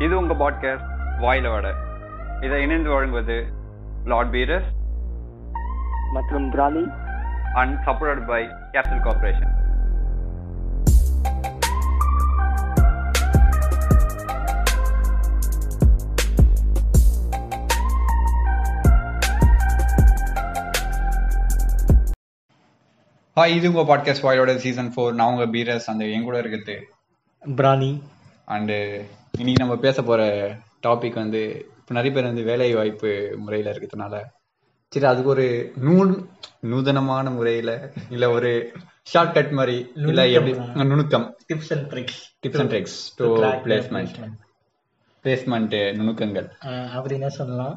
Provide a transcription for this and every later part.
இது உங்க பாட்காஸ்ட் வாயில வட. இதை இணைந்து வழங்குவது லார்ட் பீரஸ் மற்றும் பிராலி and support by capital corporation hi இது உங்க பாட்காஸ்ட் வாயிலோட சீசன் ஃபோர் நான் உங்க பீரஸ் அந்த என் கூட இருக்குது பிராலி அண்டு இன்னைக்கு நம்ம பேச போற டாபிக் வந்து இப்போ நிறைய பேர் வந்து வேலை வாய்ப்பு முறையில இருக்கிறதுனால சரி அதுக்கு ஒரு நூ நூதனமான முறையில இல்ல ஒரு ஷார்ட் கட் மாதிரி இல்ல எப்படி நுணுக்கம். Tips and tricks tips and tricks to placement placement நுணுக்கங்கள். அப்படி என்ன சொல்லலாம்?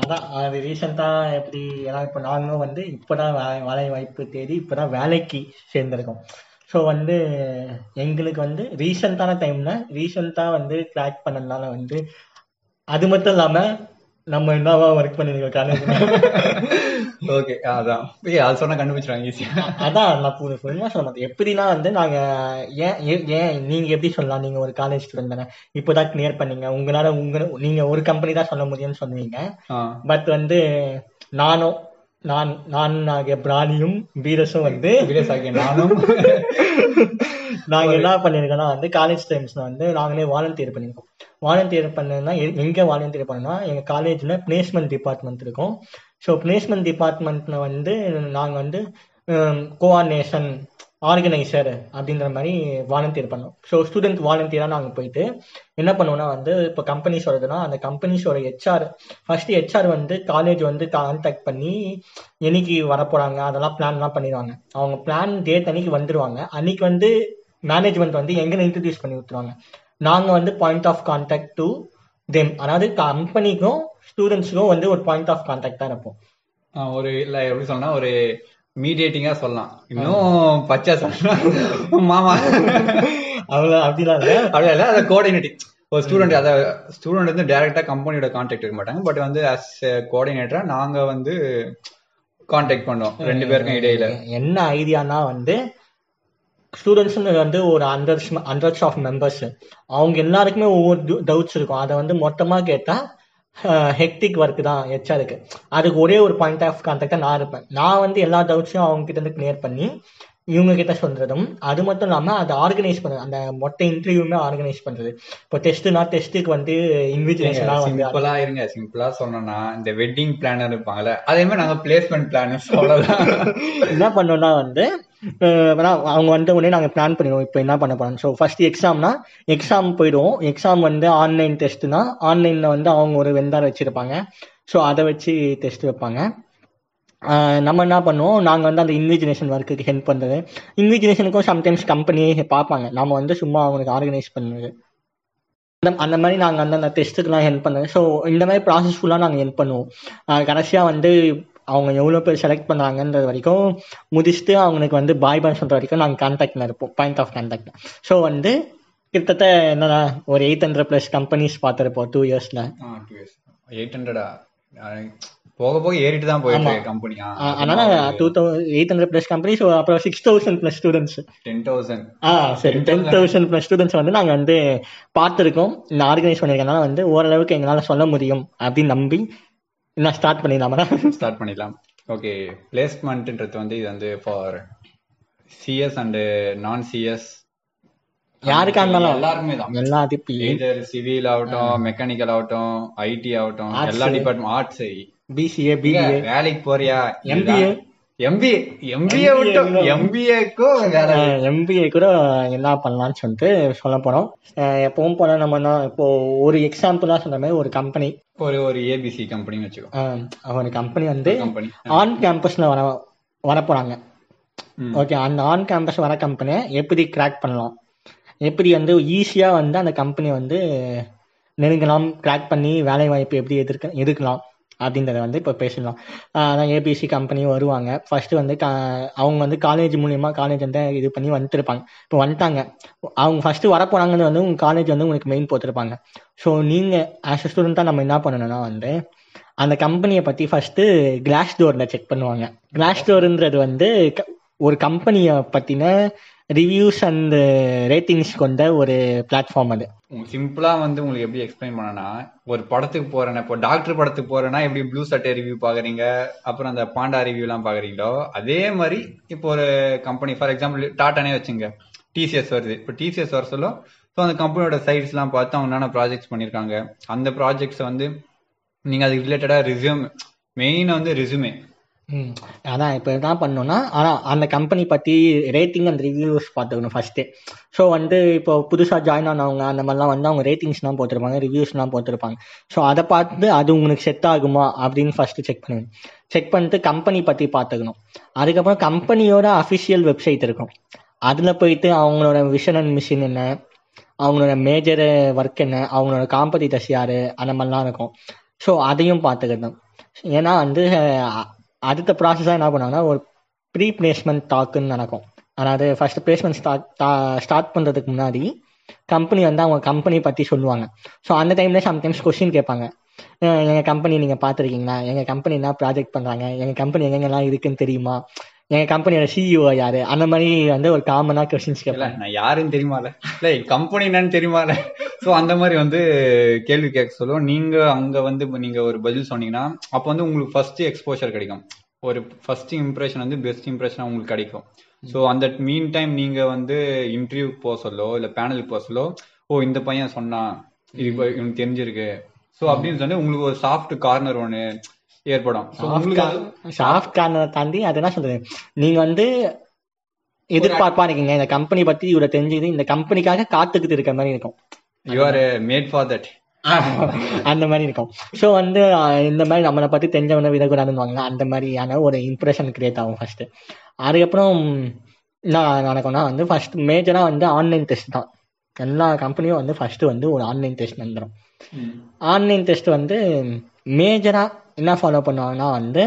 அதான் அது ரீசெண்டாக எப்படி ஏன்னா இப்போ நாங்களும் வந்து இப்போதான் வேலை வாய்ப்பு தேடி இப்போதான் வேலைக்கு சேர்ந்திருக்கோம். ஸோ வந்து எங்களுக்கு வந்து ரீசெண்டான டைம்ல ரீசெண்டாக வந்து கிராக் பண்ணதுனால வந்து அது மட்டும் இல்லாம நம்ம என்னவா ஒர்க் பண்ணிருக்கோம் காலேஜ் ஓகே அதான். ஏய், அது சொன்னா கண்டுபிடிச்சிருவாங்க ஈஸியா அதான் நான் புதுமா சொல்ல மாட்டேன். எப்படின்னா வந்து நாங்க ஏன் ஏன் ஏன் நீங்க எப்படி சொல்லலாம் நீங்க ஒரு காலேஜ் ஸ்டூடெண்ட் தானே? இப்போதான் கிளியர் பண்ணீங்க. உங்களால உங்க நீங்க ஒரு கம்பெனி தான் சொல்ல முடியும்னு சொன்னீங்க. பட் வந்து நானும் நான் நான் ஆகிய பிராணியும் வீரஸும் வந்து வீடியோஸ் ஆகிய நானும். நாங்க என்ன பண்ணிருக்கோம்னா வந்து காலேஜ் டைம்ஸ்ல வந்து நாங்களே வாலண்டியர் பண்ணிருக்கோம். வாலண்டியர் பண்ணனா எங்க வாலண்டியர் பண்ணனா எங்க காலேஜ்ல பிளேஸ்மெண்ட் டிபார்ட்மெண்ட் இருக்கும். ஸோ பிளேஸ்மெண்ட் டிபார்ட்மெண்ட்ல வந்து நாங்க வந்து கோஆர்டினேஷன் ஆர்கனைசர் அப்படின்ற மாதிரி வாலண்டியர் பண்ணோம். ஸோ ஸ்டூடெண்ட் வாலண்டியராக நாங்கள் போயிட்டு என்ன பண்ணுவோம்னா வந்து இப்போ கம்பெனிஸ் வருதுன்னா அந்த கம்பெனிஸோட ஹெச்ஆர் ஃபர்ஸ்ட் ஹெச்ஆர் வந்து காலேஜ் வந்து கான்டாக்ட் பண்ணி என்னைக்கு வரப்போறாங்க அதெல்லாம் பிளான்லாம் பண்ணிடுவாங்க. அவங்க பிளான் டேட் அன்னைக்கு வந்துடுவாங்க அன்னைக்கு வந்து மேனேஜ்மெண்ட் வந்து எங்கே இன்ட்ரடியூஸ் பண்ணி விட்டுருவாங்க நாங்கள் வந்து point of contact to them அதாவது கம்பெனிக்கும் ஸ்டூடெண்ட்ஸுக்கும் வந்து ஒரு பாயிண்ட் ஆஃப் கான்டாக்டாக தான் இருப்போம். ஒரு இல்லை எப்படி சொன்னால் ஒரு மீடியேட்டிங்கா சொல்லலாம். இன்னும் பச்சை சொல்லலாம் மாமா. அவ்வளோ அப்படிலாம் இல்லை? அப்படியே இல்ல. அதை கோஆர்டினேட்டிங் ஒரு ஸ்டூடெண்ட் அத ஸ்டூடெண்ட் வந்து டைரக்டா கம்பெனியோட கான்டாக்ட் இருக்க மாட்டாங்க. பட் வந்து அஸ் கோஆர்டினேட்டரா நாங்க வந்து கான்டாக்ட் பண்ணோம் ரெண்டு பேருக்கும் இடையில. என்ன ஐடியானா வந்து ஸ்டூடெண்ட்ஸ் வந்து ஒரு ஹண்ட்ரட்ஸ் ஹண்ட்ரட்ஸ் ஆஃப் மெம்பர்ஸ் அவங்க எல்லாருக்குமே ஒவ்வொரு டவுட்ஸ் இருக்கும். அதை வந்து மொத்தமா கேட்டா ஹெக்டிக் ஒர்க் தான் ஹெச்ஆருக்கு அதுக்கு ஒரே ஒரு பாயிண்ட் ஆஃப் கான்டாக்டாக நான் இருப்பேன். நான் வந்து எல்லா டவுட்ஸையும் அவங்க கிட்ட இருந்து கிளியர் பண்ணி இவங்க கிட்ட சொல்றதும் அது மட்டும் இல்லாம அதை ஆர்கனைஸ் பண்றது. அந்த மொத்த இன்டர்வியூமே ஆர்கனைஸ் பண்றது. இப்போ டெஸ்ட்னா டெஸ்ட்டுக்கு வந்து இன்விஜிலேஷனா சிம்பிளா இருங்க சிம்பிளா சொன்னோம்னா இந்த வெட்டிங் பிளானர் இருப்பாங்கல்ல அதே மாதிரி நாங்க பிளேஸ்மெண்ட் பிளானர்ஸ் அவ்வளவுதான் என்ன பண்ணோம்னா வந்து அவங்க வந்து உடனே நாங்கள் பிளான் பண்ணிடுவோம். இப்போ என்ன பண்ண போறோம் ஸோ ஃபர்ஸ்ட் எக்ஸாம்னா எக்ஸாம் போயிடுவோம் எக்ஸாம் வந்து ஆன்லைன் டெஸ்ட்னா ஆன்லைனில் வந்து அவங்க ஒரு வெண்டார் வச்சிருப்பாங்க. ஸோ அதை வச்சு டெஸ்ட் வைப்பாங்க. நம்ம என்ன பண்ணுவோம்? நாங்கள் வந்து அந்த இன்விஜினேஷன் ஒர்க்குக்கு ஹெல்ப் பண்ணுறது இன்விஜினேஷனுக்கும் சம்டைம்ஸ் கம்பெனியே பார்ப்பாங்க. நம்ம வந்து சும்மா அவங்களுக்கு ஆர்கனைஸ் பண்ணுறது அந்த அந்த மாதிரி நாங்கள் வந்து அந்த டெஸ்ட்டுக்கெலாம் ஹெல்ப் பண்ணுறது ஸோ இந்த மாதிரி ப்ராசஸ் ஃபுல்லாக நாங்கள் ஹெல்ப் பண்ணுவோம். கடைசியாக வந்து அவங்க எவ்வளோ பேர் செலக்ட் பண்ணுறாங்கன்றது வரைக்கும் முடிச்சுட்டு அவங்களுக்கு வந்து பாய் பாய் சொல்கிற வரைக்கும் நாங்கள் கான்டாக்டில் இருப்போம். பாயிண்ட் ஆஃப் கான்டாக்ட் ஸோ வந்து கிட்டத்தட்ட என்னடா ஒரு எயிட் ஹண்ட்ரட் ப்ளஸ் கம்பெனிஸ் பார்த்துருப்போம் டூ இயர்ஸில் எயிட் ஹண்ட்ரடா போக போக ஏறிட்டு தான் போயிட்டு கம்பெனியா அதனால two thousand eight hundred plus companies அப்புறம் six thousand plus students ten thousand ஆ சரி டென் தௌசண்ட் ப்ளஸ் ஸ்டூடெண்ட்ஸ் வந்து நாங்கள் வந்து பார்த்துருக்கோம். இந்த ஆர்கனைஸ் பண்ணியிருக்கனால வந்து ஓரளவுக்கு எங்களால் சொல்ல முடியும் அப்படின்னு நம்பி நான் ஸ்டார்ட் பண்ணிடலாமா? ஸ்டார்ட் பண்ணிடலாம். ஓகே பிளேஸ்மெண்ட்ன்றது வந்து இது வந்து for CS and non CS யாருக்கா இருந்தாலும் எல்லாருக்குமே தான். எய்தர் சிவில் ஆகட்டும் மெக்கானிக்கல் ஆகட்டும் ஐடி ஆகட்டும் எல்லா டிபார்ட்மெண்ட் ஆர்ட்ஸ் பிசிஏ பிபிஏ வேலைக்கு போறியா? MBA. எம்பிஏ எம்பிஏ விட்டும் எம்பிஏக்கும் வேற எம்பிஏ கூட என்ன பண்ணலாம்னு சொல்லிட்டு சொல்ல அஹ் எப்பவும் போல நம்ம என்ன இப்போ ஒரு எக்ஸாம்பிளா சொன்ன மாதிரி ஒரு கம்பெனி ஒரு ஒரு ஏபிசி கம்பெனின்னு வச்சுக்கோ. ஒரு கம்பெனி வந்து ஆன் கேம்பஸ்ல வர வர போறாங்க ஓகே அந்த ஆன் கேம்பஸ் வர கம்பெனியை எப்படி கிராக் பண்ணலாம்? எப்படி வந்து ஈஸியா வந்து அந்த கம்பெனி வந்து நெருங்கலாம் கிராக் பண்ணி வேலை வாய்ப்பு எப்படி எதிர்க்க எதுக்கலாம் அப்படின்றத வந்து இப்போ பேசலாம் அதான் ஏபிசி கம்பெனி வருவாங்க. ஃபர்ஸ்ட் வந்து அவங்க வந்து காலேஜ் மூலியமா காலேஜ் வந்து இது பண்ணி வந்துருப்பாங்க. இப்போ வந்துட்டாங்க. அவங்க ஃபர்ஸ்ட் வரப்போறாங்கன்னு வந்து உங்க காலேஜ் வந்து உங்களுக்கு மெயின் போட்டிருப்பாங்க. ஸோ நீங்க ஆஸ் அ ஸ்டூடெண்ட்டாக நம்ம என்ன பண்ணணும்னா வந்து அந்த கம்பெனியை பத்தி ஃபர்ஸ்ட் கிளாஸ் டோர்ல செக் பண்ணுவாங்க. கிளாஸ் டோர்ன்றது வந்து ஒரு கம்பெனியை பத்தின ரிவ்யூஸ் அண்ட் ரேட்டிங்ஸ் கொண்ட ஒரு பிளாட்ஃபார்ம் அது. சிம்பிளா வந்து உங்களுக்கு எப்படி எக்ஸ்பிளைன் பண்ணனா ஒரு படத்துக்கு போறேன்னா இப்போ டாக்டர் படத்துக்கு போறேன்னா எப்படி ப்ளூ சட்டை ரிவ்யூ பாக்குறீங்க அப்புறம் அந்த பாண்டா ரிவ்யூ எல்லாம் பாக்குறீங்களோ அதே மாதிரி இப்போ ஒரு கம்பெனி ஃபார் எக்ஸாம்பிள் டாட்டானே வச்சுங்க. டிசிஎஸ் வருது. இப்போ டிசிஎஸ் வர சொல்ல ஸோ அந்த கம்பெனியோட சைட்ஸ் எல்லாம் பார்த்து அவங்க என்னென்ன ப்ராஜெக்ட்ஸ் பண்ணிருக்காங்க அந்த ப்ராஜெக்ட்ஸ் வந்து நீங்க அதுக்கு ரிலேட்டடா ரிசியூம் மெயின் வந்து ரிசியூமே ம். அதான் இப்போ என்ன பண்ணோம்னா ஆனால் அந்த கம்பெனி பற்றி ரேட்டிங் அண்ட் ரிவ்யூஸ் பார்த்துக்கணும் ஃபஸ்ட்டு ஸோ வந்து இப்போ புதுசாக ஜாயின் ஆனவங்க அந்த மாதிரிலாம் வந்து அவங்க ரேட்டிங்ஸ்லாம் போட்டிருப்பாங்க ரிவ்யூஸ்லாம் போட்டிருப்பாங்க. ஸோ அதை பார்த்து அது உங்களுக்கு செட் ஆகுமா அப்படின்னு ஃபஸ்ட்டு செக் பண்ணணும் செக் பண்ணிட்டு கம்பெனி பற்றி பார்த்துக்கணும். அதுக்கப்புறம் கம்பெனியோட அஃபிஷியல் வெப்சைட் இருக்கும். அதில் போயிட்டு அவங்களோட விஷன் அண்ட் மிஷின் என்ன? அவங்களோட மேஜர் ஒர்க் என்ன? அவங்களோட காம்படிட்டர்ஸ் யாரு? அந்த மாதிரிலாம் இருக்கும். ஸோ அதையும் பார்த்துக்கணும். ஏன்னா வந்து அடுத்த ப்ராசஸாக என்ன பண்ணாங்கன்னா ஒரு ப்ரீ பிளேஸ்மெண்ட் டாக்குன்னு நடக்கும். அதாவது ஃபர்ஸ்ட் பிளேஸ்மெண்ட் ஸ்டார்ட் ஸ்டார்ட் பண்ணுறதுக்கு முன்னாடி கம்பெனி வந்து அவங்க கம்பெனி பற்றி சொல்லுவாங்க. ஸோ அந்த டைம்ல சம்டைம்ஸ் கொஷின் கேட்பாங்க. எங்கள் எங்க கம்பெனி நீங்கள் பார்த்துருக்கீங்களா? எங்கள் கம்பெனி என்ன ப்ராஜெக்ட் பண்ணுறாங்க எங்கள் கம்பெனி எங்கெங்கெல்லாம் இருக்குன்னு தெரியுமா? எங்கள் கம்பெனியோட சிஇஓ யாரு? அந்த மாதிரி வந்து ஒரு காமனாக கொஸ்டின்ஸ் கேட்பாங்க நான் யாருன்னு தெரியுமால? இல்ல கம்பெனி என்னன்னு தெரியுமால? சோ அந்த மாதிரி வந்து கேள்வி கேட்க சொல்லுவோம். நீங்க அங்க வந்து நீங்க ஒரு பதில் சொன்னீங்கன்னா அப்ப வந்து உங்களுக்கு ஃபர்ஸ்ட் எக்ஸ்போஷர் கிடைக்கும். ஒரு ஃபர்ஸ்ட் இம்ப்ரெஷன் வந்து பெஸ்ட் இம்ப்ரெஷன் உங்களுக்கு கிடைக்கும். சோ அந்த மீன் டைம் நீங்க வந்து இன்டர்வியூ போக சொல்லோ இல்ல பேனலுக்கு போக சொல்லோ ஓ இந்த பையன் சொன்னான். இது இவனுக்கு தெரிஞ்சிருக்கு. சோ அப்படின்னு சொல்லி உங்களுக்கு ஒரு சாஃப்ட் கார்னர் ஒண்ணு ஏற்படும். சாஃப்ட் கார்னரை தாண்டி அது என்ன சொல்றது? நீங்க வந்து எதிர்பார்ப்பா இருக்கீங்க இந்த கம்பெனி பத்தி இவ்வளவு தெரிஞ்சது இந்த கம்பெனிக்காக காத்துக்கிட்டு இருக்க மாதிரி இருக்கும். Are மேட் ஃபார் தட் அந்த மாதிரி இருக்கும். ஸோ வந்து இந்த மாதிரி நம்மளை பத்தி தெரிஞ்சவன விதக்கூடாதுன்னு அந்த மாதிரியான ஒரு இம்ப்ரெஷன் கிரியேட் ஆகும் ஃபர்ஸ்ட் அதுக்கப்புறம் நான் நடக்கும்னா வந்து ஃபர்ஸ்ட் மேஜரா வந்து ஆன்லைன் டெஸ்ட் தான். எல்லா கம்பெனியும் வந்து ஃபர்ஸ்ட் வந்து ஒரு ஆன்லைன் டெஸ்ட் வந்துடும் ஆன்லைன் டெஸ்ட் வந்து மேஜரா என்ன ஃபாலோ பண்ணுவாங்கன்னா வந்து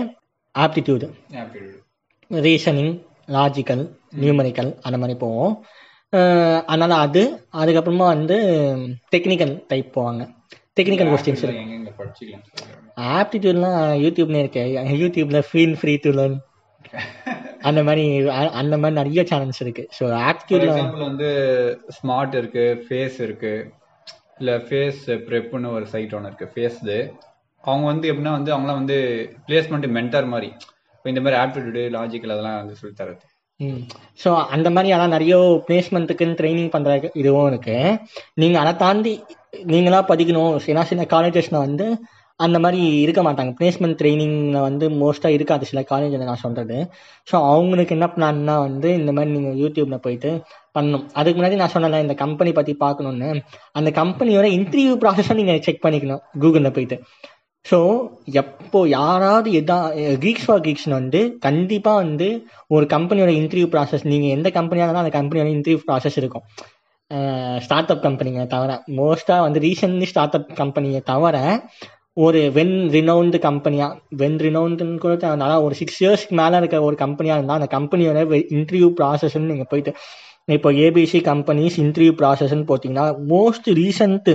ஆப்டிடியூடு ரீசனிங் லாஜிக்கல் நியூமரிக்கல் அந்த மாதிரி போவோம். அதனால அது அதுக்கப்புறமா வந்து டெக்னிக்கல் டைப் போவாங்க. Technical questions. ஆப்டிடியூட்லாம் யூடியூப்ல இருக்கு. யூடியூப்ல ஃபீல் ஃப்ரீ டு லேர்ன் அந்த மாதிரி அந்த மாதிரி நிறைய சேனல்ஸ் இருக்கு. ஸோ ஆப்டிடியூட்ல வந்து ஸ்மார்ட் இருக்கு ஃபேஸ் இருக்கு இல்ல ஃபேஸ் ப்ரெப்னு ஒரு சைட் ஒன்று இருக்கு. ஃபேஸ்து அவங்க வந்து எப்படின்னா வந்து அவங்களாம் வந்து பிளேஸ்மெண்ட் மென்டர் மாதிரி. இப்போ இந்த மாதிரி ஆப்டிடியூடு லாஜிக்கல் அதெல்லாம் வந்து சொல்லி தரது ஸோ அந்த மாதிரி ஆனால் நிறைய பிளேஸ்மெண்ட்டுக்குன்னு ட்ரைனிங் பண்ற இதுவும் இருக்கு. நீங்க அதை தாண்டி நீங்களா படிக்கணும். ஏன்னா சில காலேஜஸ்ல வந்து அந்த மாதிரி இருக்க மாட்டாங்க. பிளேஸ்மெண்ட் ட்ரைனிங்ல வந்து மோஸ்டா இருக்காது சில காலேஜில் நான் சொல்றது. ஸோ அவங்களுக்கு என்ன பிளான்னா வந்து இந்த மாதிரி நீங்க யூடியூப்ல போயிட்டு பண்ணணும். அதுக்கு முன்னாடி நான் சொன்னல இந்த கம்பெனி பத்தி பார்க்கணுன்னு அந்த கம்பெனியோட இன்டர்வியூ ப்ராசஸை நீங்க செக் பண்ணிக்கணும். கூகுளில் போயிட்டு. ஸோ எப்போ யாராவது எதா கிரீக்ஸ் ஃபார் கிரீக்ஸ்னு வந்து கண்டிப்பாக வந்து ஒரு கம்பெனியோட இன்டர்வியூ ப்ராசஸ் நீங்கள் எந்த கம்பெனியாக இருந்தாலும் அந்த கம்பெனியோட இன்டர்வியூ ப்ராசஸ் இருக்கும். ஸ்டார்ட் அப் கம்பெனிங்க தவிர மோஸ்ட்டாக வந்து ரீசன்ட்லி ஸ்டார்ட் அப் கம்பெனியை தவிர ஒரு வென் ரினவுண்டு கம்பெனியாக வென் ரினவுண்டுன்னு கூட அதனால ஒரு சிக்ஸ் இயர்ஸ்க்கு மேலே இருக்க ஒரு கம்பெனியாக இருந்தால் அந்த கம்பெனியோட இன்டர்வியூ ப்ராசஸ்ன்னு நீங்கள் போயிட்டு இப்போ ஏபிசி கம்பெனிஸ் இன்டர்வியூ ப்ராசஸ்ன்னு பார்த்தீங்கன்னா மோஸ்ட் ரீசன்ட்டு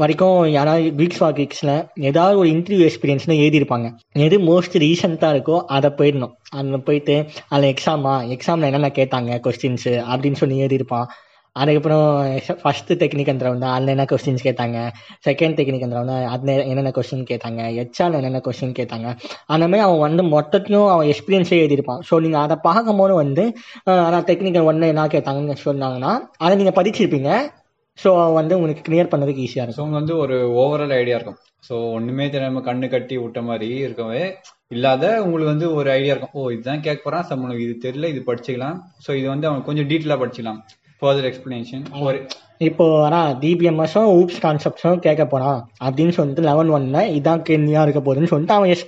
வரைக்கும் யாராவது வீக்ஸ் ஃபார் வீக்ஸில் ஏதாவது ஒரு இன்டர்வியூ எக்ஸ்பீரியன்ஸ்னு எழுதியிருப்பாங்க. எது மோஸ்ட் ரீசெண்டாக இருக்கோ அதை போயிடணும். அதில் போயிட்டு அதில் எக்ஸாமா எக்ஸாமில் என்னென்ன கேட்டாங்க? கொஸ்டின்ஸு அப்படின்னு சொல்லி எழுதியிருப்பான். அதுக்கப்புறம் ஃபஸ்ட்டு டெக்னிக் ரவுண்ட் அதில் என்ன கொஸ்டின்ஸ் கேட்டாங்க? செகண்ட் டெக்னிக் ரவுண்ட் அதில் என்னென்ன கொஸ்டின் கேட்டாங்க? ஹெச்ஆர் என்னென்ன கொஸ்டின் கேட்டாங்க? அந்த மாதிரி அவன் வந்து மொத்தத்தையும் அவன் எக்ஸ்பீரியன்ஸே எழுதியிருப்பான். ஸோ நீங்கள் அதை பார்க்கும்போது வந்து ஆனால் அதான் டெக்னிக்கல் ஒன்று என்ன கேட்டாங்கன்னு சொன்னாங்கன்னா அதை நீங்கள் படிச்சிருப்பீங்க. ஸோ வந்து உங்களுக்கு கிளியர் பண்ணதுக்கு ஈஸியாக இருக்கும். ஸோ வந்து ஒரு ஓவரால் ஐடியா இருக்கும். ஸோ ஒண்ணுமே தெரியாம கண்ணு கட்டி விட்ட மாதிரி இருக்கவே இல்லாத உங்களுக்கு வந்து ஒரு ஐடியா இருக்கும். ஓ இதுதான் கேட்க போறான். சம் உனக்கு இது தெரியல இது படிச்சுக்கலாம். ஸோ இது வந்து அவன் கொஞ்சம் டீட்டெயிலாக படிச்சுக்கலாம். ஃபர்தர் எக்ஸ்பிளனேஷன் ஒரு இப்போ ஆனால் டிபிஎம்எஸும் ஊப்ஸ் கான்செப்ட்ஸும் கேட்க போறான். அப்படின்னு சொல்லிட்டு லெவன் ஒன்ல இதான் கேள்வியா இருக்க போகுதுன்னு சொல்லிட்டு அவன் எஸ்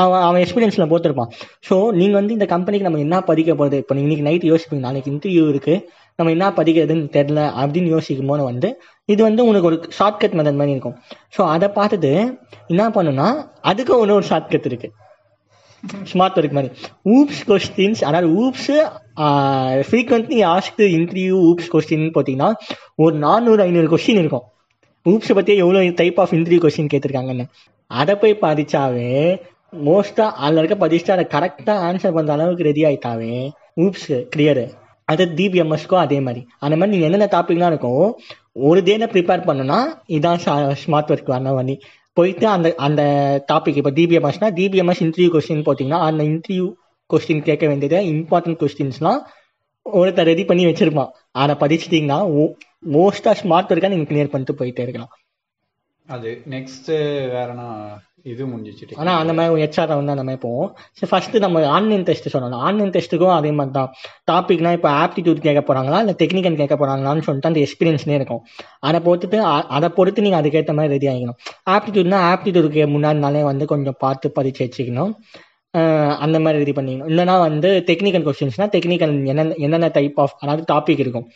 அவன் அவன் எக்ஸ்பீரியன்ஸ்ல போட்டிருப்பான். ஸோ நீங்க வந்து இந்த கம்பெனிக்கு நம்ம என்ன படிக்க போகுது? இப்போ இன்னைக்கு நைட் யோசிப்பீங்க. நாளைக்கு இன்டர்வியூ இருக்கு. நம்ம என்ன படிக்கிறதுன்னு தெரில அப்படின்னு யோசிக்கும் போது வந்து இது வந்து உனக்கு ஒரு ஷார்ட்கட் மெத்தட் மாதிரி இருக்கும். ஸோ அதை பார்த்துட்டு என்ன பண்ணுன்னா அதுக்கு ஒன்று ஒரு ஷார்ட்கட் இருக்கு. ஸ்மார்ட் ஒர்க் மாதிரி. ஊப்ஸ் கொஸ்டின்ஸ் அதாவது OOPs frequently asked interview OOPs question பார்த்தீங்கன்னா ஒரு நானூறு ஐநூறு கொஸ்டின் இருக்கும். ஊப்ஸை பற்றி எவ்வளோ டைப் ஆஃப் இன்டர்வியூ கொஸ்டின் கேட்டிருக்காங்கன்னு. அதை போய் படித்தாவே மோஸ்ட்டாக அதில் இருக்க படிச்சுட்டு அதை கரெக்டாக ஆன்சர் பண்ணுற அளவுக்கு ரெடி ஆகிட்டாவே ஊப்ஸ் கிளியரு அது டிபிஎம்எஸ்க்கும் அதே மாதிரி. அந்த மாதிரி நீங்கள் என்னென்ன டாபிக்லாம் இருக்கும் ஒரு டேல ப்ரிப்பேர் பண்ணுன்னா இதான் ஸ்மார்ட் ஒர்க் வர பண்ணி போயிட்டு அந்த அந்த டாபிக் இப்போ டிபிஎம்எஸ்னா டிபிஎம்எஸ் இன்டர்வியூ கொஸ்டின் போட்டிங்கன்னா அந்த இன்டர்வியூ கொஸ்டின் கேட்க வேண்டியது இம்பார்ட்டன்ட் கொஸ்டின்ஸ்லாம் ஒருத்தர் ரெடி பண்ணி வச்சிருப்பான். அதை படிச்சிட்டிங்கன்னா மோஸ்ட்டாக ஸ்மார்ட் ஒர்க்காக நீங்கள் கிளியர் பண்ணிட்டு போயிட்டே இருக்கலாம். அது நெக்ஸ்ட் வேறனா இது முடிஞ்சிச்சு ஆனால் அந்த மாதிரி ஹெச்ஆர் வந்து அந்த மாதிரி போவோம் சரி ஃபர்ஸ்ட் நம்ம ஆன்லைன் டெஸ்ட் சொல்லணும். ஆன்லைன் டெஸ்ட்டுக்கும் அதே மாதிரி தான். டாபிக்னா இப்போ ஆப்டிடியூட் கேட்க போறாங்களா? இல்லை டெக்னிக்கல் கேட்க போறாங்களான்னு சொல்லிட்டு அந்த எக்ஸ்பீரியன்ஸ்லேயே இருக்கும். அதை பொறுத்துட்டு அதை பொறுத்து நீங்கள் அதுக்கேற்ற மாதிரி ரெடி ஆகிக்கணும். ஆப்டிடியூட்னா ஆப்டிடியூடுக்கு முன்னாடி நாளே வந்து கொஞ்சம் பார்த்து பதிச்சு வச்சுக்கணும். அந்த மாதிரி ரெடி பண்ணிக்கணும். இல்லைனா வந்து டெக்னிக்கல் கொஸ்டின்ஸ்னா டெக்னிக்கல் என்னென்ன என்னென்ன டைப் ஆஃப் அதாவது டாபிக் இருக்கும்.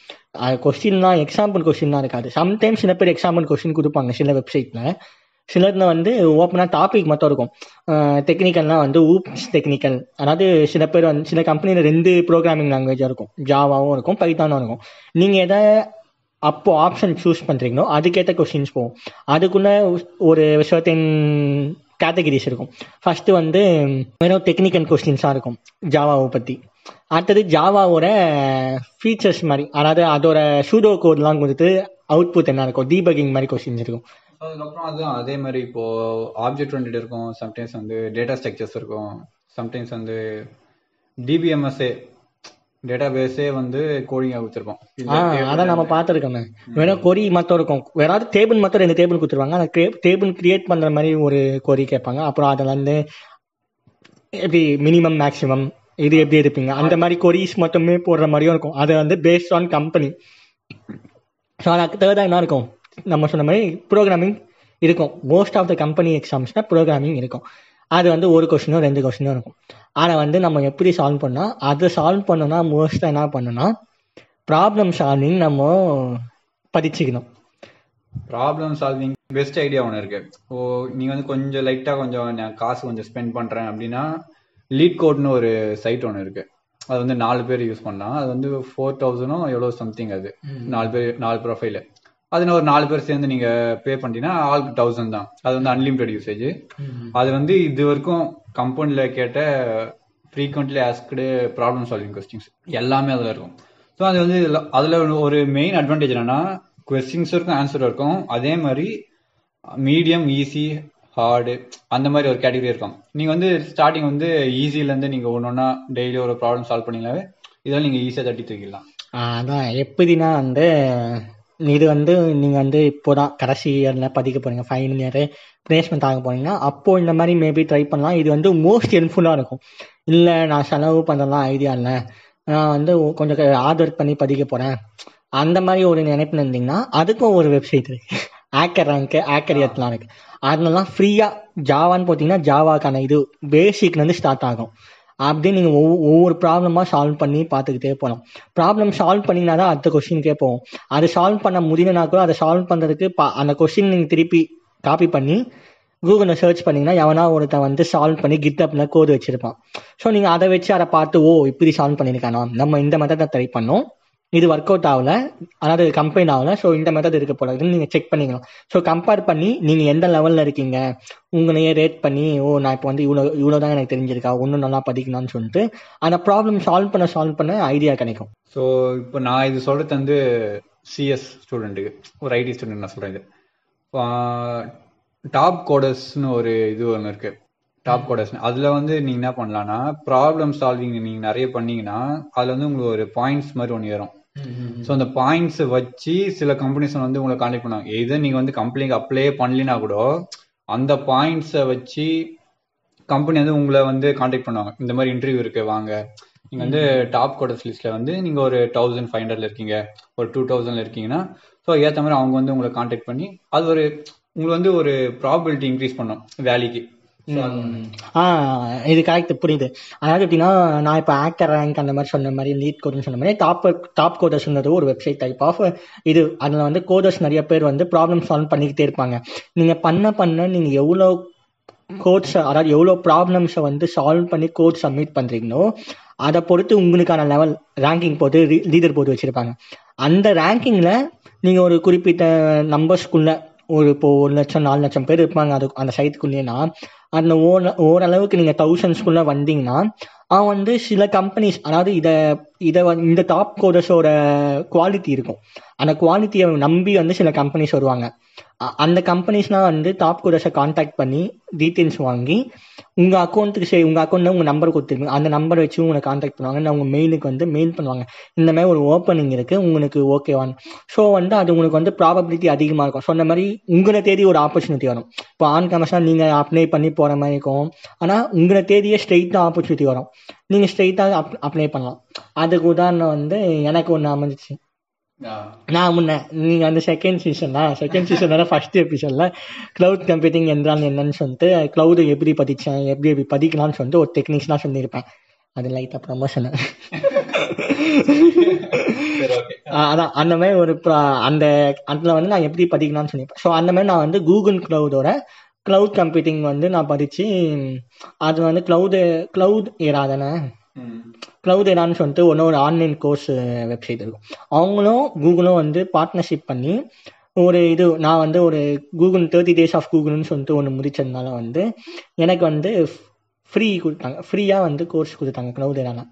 கொஸ்டின்லாம் எக்ஸாம்பிள் கொஸ்டின்லாம் இருக்காது. சம்டைம்ஸ் சில பேர் எக்ஸாம்பிள் கொஸ்டின் கொடுப்பாங்க சில வெப்சைட்டில் சிலர்ல வந்து ஓப்பனாக டாபிக் மட்டும் இருக்கும். டெக்னிக்கல்னால் வந்து ஊப்ஸ் டெக்னிக்கல் அதாவது சில பேர் வந்து சில கம்பெனியில் ரெண்டு ப்ரோக்ராமிங் லாங்குவேஜாக இருக்கும். ஜாவாவும் இருக்கும் பைத்தானும் இருக்கும். நீங்கள் எதை அப்போ ஆப்ஷன் சூஸ் பண்ணுறீங்களோ அதுக்கேற்ற கொஸ்டின்ஸ் போகும். அதுக்குள்ள ஒரு சர்டன் கேட்டகரிஸ் இருக்கும். ஃபர்ஸ்ட் வந்து வெறும் டெக்னிக்கல் கொஸ்டின்ஸாக இருக்கும் ஜாவாவை பற்றி அடுத்தது ஜாவாவோட ஃபீச்சர்ஸ் மாதிரி அதாவது அதோட சூடோ கோட்லாம் கொடுத்து அவுட்புட் என்ன இருக்கும் டீபகிங் மாதிரி கொஸ்டின்ஸ் இருக்கும். அதுக்கப்புறம் அதுதான் அதே மாதிரி இப்போ ஆப்ஜெக்ட் ஓரியன்டட் இருக்கும். சம்டைம்ஸ் வந்து டேட்டா ஸ்ட்ரக்சர்ஸ் இருக்கும். சம்டைம்ஸ் வந்து டிபிஎம்எஸ்ஏ டேட்டா பேஸே வந்து கோடிங்காக கொடுத்துருப்போம். அதான் நம்ம பார்த்துருக்கோமே. வெறும் கொரி மட்டும் இருக்கும். வேறாவது டேபிள் மட்டும் ரெண்டு டேபிள் கொடுத்துருவாங்க அந்த டேபிள் கிரியேட் பண்ற மாதிரி ஒரு கொரி கேட்பாங்க. அப்புறம் அதில் வந்து எப்படி மினிமம் மேக்ஸிமம் இது எப்படி இருப்பீங்க அந்த மாதிரி கொரிஸ் மட்டுமே போடுற மாதிரியும் இருக்கும். அது வந்து பேஸ்ட் ஆன் கம்பெனி ஸோ அதுக்கு தேர்டாக என்ன இருக்கும்? நம்ம சொன்ன மாதிரி ப்ரோக்ராமிங் இருக்கும். மோஸ்ட் ஆஃப் த கம்பெனி எக்ஸாம்ஸ்னா ப்ரோக்ராமிங் இருக்கும். அது வந்து ஒரு கொஸ்டினோ ரெண்டு கொஸ்டினோ இருக்கும். அதை வந்து நம்ம எப்படி சால்வ் பண்ணால் அதை சால்வ் பண்ணோம்னா மோஸ்ட்டாக என்ன பண்ணணும்னா ப்ராப்ளம் சால்விங் நம்ம படிச்சுக்கணும். ப்ராப்ளம் சால்விங் பெஸ்ட் ஐடியா ஒன்று இருக்கு. ஓ நீங்க வந்து கொஞ்சம் லைட்டா கொஞ்சம் நான் காசு கொஞ்சம் ஸ்பெண்ட் பண்றேன் அப்படின்னா லீட் கோட்னு ஒரு சைட் ஒன்று இருக்கு. அது வந்து நாலு பேர் யூஸ் பண்ணலாம். அது வந்து ஃபோர் தௌசண்டும் எவ்வளோ சம்திங் அது. நாலு பேர் நாலு ப்ரொஃபைல் அதுல ஒரு நாலு பேர் சேர்ந்து நீங்க பே பண்ணிட்டீங்கன்னா ஆளுக்கு தௌசண்ட் தான். அது வந்து அன்லிமிட்டெட் யூசேஜ் அது வந்து இது வரைக்கும் கம்பெனில கேட்ட frequently asked problem solving questions எல்லாமே அதுல இருக்கும். ஸோ அது வந்து அதுல ஒரு மெயின் அட்வான்டேஜ் என்னன்னா கொஸ்டின்ஸ் இருக்கும் ஆன்சர் இருக்கும். அதே மாதிரி மீடியம் ஈஸி ஹார்டு அந்த மாதிரி ஒரு கேட்டகரி இருக்கும். நீங்க வந்து ஸ்டார்டிங் வந்து ஈஸில இருந்து நீங்க ஒன்னொன்னா டெய்லி ஒரு ப்ராப்ளம் சால்வ் பண்ணீங்களாவே இதெல்லாம் நீங்க ஈஸியா தட்டி தூக்கிடலாம். அதான். எப்படின்னா வந்து இது வந்து நீங்க வந்து இப்போதான் கடைசி இயர்ல படிக்க போறீங்க ஃபைனல் இயர் பிளேஸ்மெண்ட் ஆக போறீங்கன்னா அப்போ இந்த மாதிரி மேபி ட்ரை பண்ணலாம். இது வந்து மோஸ்ட் ஹெல்ப்ஃபுல்லா இருக்கும். இல்ல நான் செலவு பண்ணலாம் ஐடியா இல்லை. நான் வந்து கொஞ்சம் ஹார்ட் ஒர்க் பண்ணி படிக்க போறேன். அந்த மாதிரி ஒரு நினைப்புல இருந்தீங்கன்னா அதுக்கும் ஒரு வெப்சைட் இருக்கு. ஆக்கர் ரேங்க் ஆக்கர் எத்தலாம் இருக்கு. அதெல்லாம் ஃப்ரீயா ஜாவான்னு போட்டீங்கன்னா ஜாவாக்கான இது பேசிக்ல இருந்து ஸ்டார்ட் ஆகும். அப்படியே நீங்கள் ஒவ்வொரு ஒவ்வொரு ப்ராப்ளமாக சால்வ் பண்ணி பார்த்துக்கிட்டே போகலாம் ப்ராப்ளம் சால்வ் பண்ணினா தான் அடுத்த கொஸ்டின் கேட்போம் அது சால்வ் பண்ண முடியலனா கூட அதை சால்வ் பண்ணுறதுக்கு பா- அந்த கொஸ்டின் நீங்கள் திருப்பி காப்பி பண்ணி கூகுளில் சர்ச் பண்ணீங்கன்னா எவனா ஒருத்தன் வந்து சால்வ் பண்ணி கிட்டப்ல கோடு வச்சிருப்பான். ஸோ நீங்கள் அதை வச்சு அதை பார்த்து ஓ இப்படி சால்வ் பண்ணியிருக்கானா? நம்ம இந்த மெத்தடை ட்ரை பண்ணோம். இது ஒர்க் அவுட் ஆகல. அதாவது கம்பைன் ஆகல. ஸோ இந்த மெத்தட் இருக்க போகிறதுன்னு நீங்கள் செக் பண்ணிக்கலாம் ஸோ கம்பேர் பண்ணி நீங்கள் எந்த லெவலில் இருக்கீங்க? உங்களையே ரேட் பண்ணி ஓ நான் இப்போ வந்து இவ்வளோ இவ்வளோ தான் எனக்கு தெரிஞ்சிருக்கா? இன்னும் நல்லா படிக்கலாம்னு சொல்லிட்டு அந்த ப்ராப்ளம் சால்வ் பண்ண சால்வ் பண்ண ஐடியா கிடைக்கும். ஸோ இப்போ நான் இது சொல்றது வந்து சிஎஸ் ஸ்டூடெண்ட்டுக்கு ஒரு ஐடி ஸ்டூடெண்ட் நான் சொல்றேன் இது. டாப் கோடர்ஸ்னு ஒரு இது ஒன்று இருக்கு. டாப் கோடர்ஸ் அதுல வந்து நீங்க என்ன பண்ணலாம்னா ப்ராப்ளம் சால்விங் நீங்க நிறைய பண்ணீங்கன்னா அதுல வந்து உங்களுக்கு ஒரு பாயிண்ட்ஸ் மாதிரி ஒன்று ஏறும். ஸோ அந்த பாயிண்ட்ஸ் வச்சு சில கம்பெனிஸ் வந்து உங்களை கான்டாக்ட் பண்ணுவாங்க. எது நீங்க வந்து கம்பெனிக்கு அப்ளை பண்ணலினா கூட அந்த பாயிண்ட்ஸை வச்சு கம்பெனி வந்து உங்களை வந்து கான்டாக்ட் பண்ணுவாங்க. இந்த மாதிரி இன்டர்வியூ இருக்கு வாங்க. நீங்க வந்து டாப் கோடர்ஸ் லிஸ்ட்ல வந்து நீங்க ஒரு தௌசண்ட் ஃபைவ் ஹண்ட்ரட்ல இருக்கீங்க. ஒரு டூ தௌசண்ட்ல இருக்கீங்கன்னா ஸோ ஏற்ற மாதிரி அவங்க வந்து உங்களை கான்டாக்ட் பண்ணி அது ஒரு உங்களுக்கு வந்து ஒரு ப்ராபபிலிட்டி இன்க்ரீஸ் பண்ணும் வேலைக்கு. இது கரெக்ட் புரியுது. அதாவது எப்படின்னா நான் இப்போ ஆக்டர் ரேங்க் அந்த மாதிரி சொன்ன மாதிரி லீட் கோடுன்னு சொன்ன மாதிரி டாப் டாப் கோடர்ஸ்ன்றது ஒரு வெப்சைட் டைப் ஆஃப் இது. அதில் வந்து கோடர்ஸ் நிறைய பேர் வந்து ப்ராப்ளம் சால்வ் பண்ணிக்கிட்டே இருப்பாங்க. நீங்கள் பண்ண பண்ண நீங்கள் எவ்வளோ கோட்ஸ் அதாவது எவ்வளோ ப்ராப்ளம்ஸை வந்து சால்வ் பண்ணி கோட் சப்மிட் பண்ணுறீங்களோ அதை பொறுத்து உங்களுக்கான லெவல் ரேங்கிங் போட்டு லீடர் போட்டு வச்சுருப்பாங்க. அந்த ரேங்கிங்கில் நீங்கள் ஒரு குறிப்பிட்ட நம்பர்ஸ்க்குள்ள ஒரு இப்போ ஒரு லட்சம் நாலு லட்சம் பேர் இருப்பாங்க. அது அந்த சைட்டுக்குள்ளேனா அந்த ஓர ஓரளவுக்கு நீங்கள் தௌசண்ட்ஸ்குள்ளே வந்தீங்கன்னா அவன் வந்து சில கம்பெனிஸ் அதாவது இதை இதை இந்த டாப் கோடர்ஸோட குவாலிட்டி இருக்கும். அந்த குவாலிட்டியை நம்பி வந்து சில கம்பெனிஸ் வருவாங்க. அந்த கம்பெனிஸ்லாம் வந்து டாப் கோடர்ஸை காண்டாக்ட் பண்ணி டீட்டெயில்ஸ் வாங்கி உங்கள் அக்கௌண்ட்டுக்கு சரி உங்கள் அக்கௌண்ட்டில் உங்கள் நம்பர் கொடுத்துருங்க. அந்த நம்பர் வச்சு உங்களை காண்டாக்ட் பண்ணுவாங்க. உங்கள் மெயிலுக்கு வந்து மெயில் பண்ணுவாங்க. இந்த மாதிரி ஒரு ஓப்பனிங் இருக்குது உங்களுக்கு ஓகேவான் ஸோ வந்து அது உங்களுக்கு வந்து ப்ராபபிலிட்டி அதிகமாக இருக்கும். சொன்ன மாதிரி உங்களை தேடி ஒரு ஆப்பர்ச்சுனிட்டி வரும். இப்போ ஆன் கேமஸாக நீங்கள் அப்ளை பண்ணி போகிற மாதிரி இருக்கும். ஆனால் உங்களை தேடியே ஸ்ட்ரெயிட்டாக ஆப்பர்ச்சுனிட்டி வரும். நீங்கள் ஸ்ட்ரெயிட்டாக அப் அப்ளை பண்ணலாம். அதுக்கு உதாரணம் வந்து எனக்கு ஒன்று அமைஞ்சிச்சு. நான் முன்ன நீங்க அந்த செகண்ட் சீசன்ல செகண்ட் சீசன்ல ஃபர்ஸ்ட் எபிசோட்ல கிளவுட் கம்ப்யூட்டிங் என்றால் என்னன்னு சொல்லிட்டு கிளவுட் எப்படி பதிச்சேன் எப்படி எப்படி பதிக்கலாம்னு சொல்லிட்டு ஒரு டெக்னிக்ஸ்லாம் சொல்லியிருப்பேன். அது லைட்டா ப்ரமோஷன் அதான் அந்த மாதிரி ஒரு அந்த அதில் வந்து நான் எப்படி பதிக்கலாம்னு சொல்லியிருப்பேன். ஸோ அந்த மாதிரி நான் வந்து கூகுள் கிளவுடோட கிளவுட் கம்ப்யூட்டிங் வந்து நான் படிச்சு அது வந்து கிளவுடு கிளவுட் ஏறாதானே க்ளவுட் எடான்னு சொல்லிட்டு ஒன்று ஒரு ஆன்லைன் கோர்ஸ் வெப்சைட் இருக்கும். அவங்களும் கூகுளும் வந்து பார்ட்னர்ஷிப் பண்ணி ஒரு இது நான் வந்து ஒரு கூகுள் தேர்ட்டி டேஸ் ஆஃப் கூகுள்னு சொல்லிட்டு ஒன்று முடிச்சதுனால வந்து எனக்கு வந்து ஃப்ரீ கொடுத்தாங்க. ஃப்ரீயாக வந்து கோர்ஸ் கொடுத்தாங்க க்ளவுட் எடான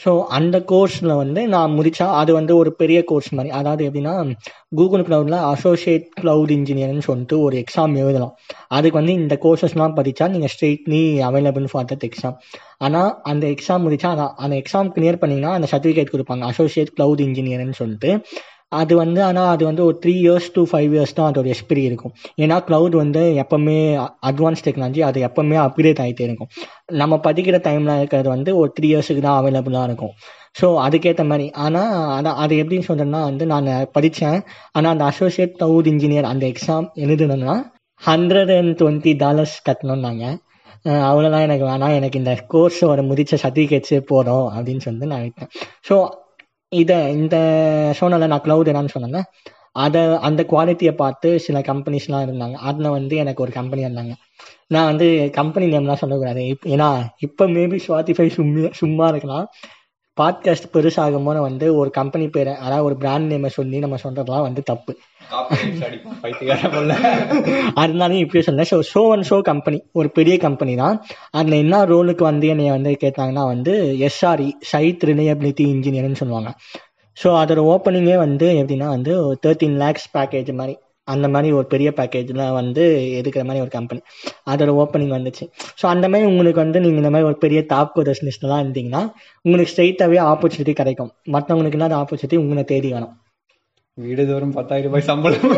ஸோ அந்த கோர்ஸில் வந்து நான் முடித்தா அது வந்து ஒரு பெரிய கோர்ஸ் மாதிரி. அதாவது எப்படின்னா கூகுள் க்ளவுடில் அசோசியேட் க்ளவுட் இன்ஜினியர்னு சொல்லிட்டு ஒரு எக்ஸாம் எழுதலாம். அதுக்கு வந்து இந்த கோர்சஸ்லாம் படித்தா நீங்கள் straightly available for that exam ஆனால் அந்த எக்ஸாம் முடித்தா அதான் அந்த எக்ஸாம் கிளியர் பண்ணிங்கன்னா அந்த சர்டிஃபிகேட் கொடுப்பாங்க. அசோசியேட் க்ளவுட் இன்ஜினியர்னு சொல்லிட்டு. அது வந்து ஆனால் அது வந்து ஒரு three years to five years தான் அதோட எக்ஸ்பிரி இருக்கும். ஏன்னா க்ளவுட் வந்து எப்பவுமே அட்வான்ஸ் டெக்னாலஜி அது எப்பவுமே அப்கிரேட் ஆகிட்டே இருக்கும். நம்ம படிக்கிற டைமில் இருக்கிறது வந்து ஒரு த்ரீ இயர்ஸுக்கு தான் அவைலபிளாக இருக்கும். ஸோ அதுக்கேற்ற மாதிரி. ஆனால் அதான் அது எப்படின்னு சொல்கிறேன்னா வந்து நான் படித்தேன் ஆனால் அந்த அசோசியேட் க்ளவுட் இன்ஜினியர் அந்த எக்ஸாம் எழுதுனேன்னா ஹண்ட்ரட் அண்ட் டுவெண்ட்டி டாலர்ஸ் கட்டணும்னாங்க. அவ்வளோதான் எனக்கு வேணாம். எனக்கு இந்த கோர்ஸோட முடிச்ச சர்டிஃபிகேட்ஸே போதும் அப்படின்னு சொல்லிட்டு நான் விட்டேன். ஸோ இதை இந்த சோனலில் நான் க்ளவுட் என்னன்னு சொன்னேன்ல. அதை அந்த குவாலிட்டியை பார்த்து சில கம்பெனிஸ்லாம் இருந்தாங்க. அதில் வந்து எனக்கு ஒரு கம்பெனி இருந்தாங்க. நான் வந்து கம்பெனி நேம்லாம் சொல்லக்கூடாது. இப் ஏன்னா இப்போ மேபி ஸ்வாட்டிஃபை சும்மா சும்மா இருக்கலாம். பாட்காஸ்ட் பெருசாகும் போது வந்து ஒரு கம்பெனி பேரை அதாவது ஒரு பிராண்ட் நேமை சொல்லி நம்ம சொல்றதுலாம் வந்து தப்பு. அதனால இப்படியே சொன்னேன் so show and show company ஒரு பெரிய கம்பெனி தான். அதில் என்ன ரோலுக்கு வந்து என்னை வந்து கேட்டாங்கன்னா வந்து எஸ்ஆர்இ சைட் ரிலையபிலிட்டி இன்ஜினியர்னு சொல்லுவாங்க. ஸோ அதோட ஓப்பனிங்கே வந்து எப்படின்னா வந்து தேர்ட்டீன் லேக்ஸ் பேக்கேஜ் மாதிரி. அந்த மாதிரி ஒரு பெரிய பேக்கேஜில் வந்து எடுக்கிற மாதிரி ஒரு கம்பெனி அதோட ஓப்பனிங் வந்துச்சு. ஸோ அந்த மாதிரி உங்களுக்கு வந்து நீங்கள் இந்த மாதிரி ஒரு பெரிய டாப் லிஸ்ட்லாம் இருந்தீங்கன்னா உங்களுக்கு ஸ்ட்ரெயிட்டாகவே ஆப்பர்ச்சுனிட்டி கிடைக்கும். மற்றவங்களுக்கு இல்லாத ஆப்பர்ச்சுனிட்டி உங்களை தேடி வரும். வீடு தோறும் பத்தாயிரம் ரூபாய் சம்பளம்.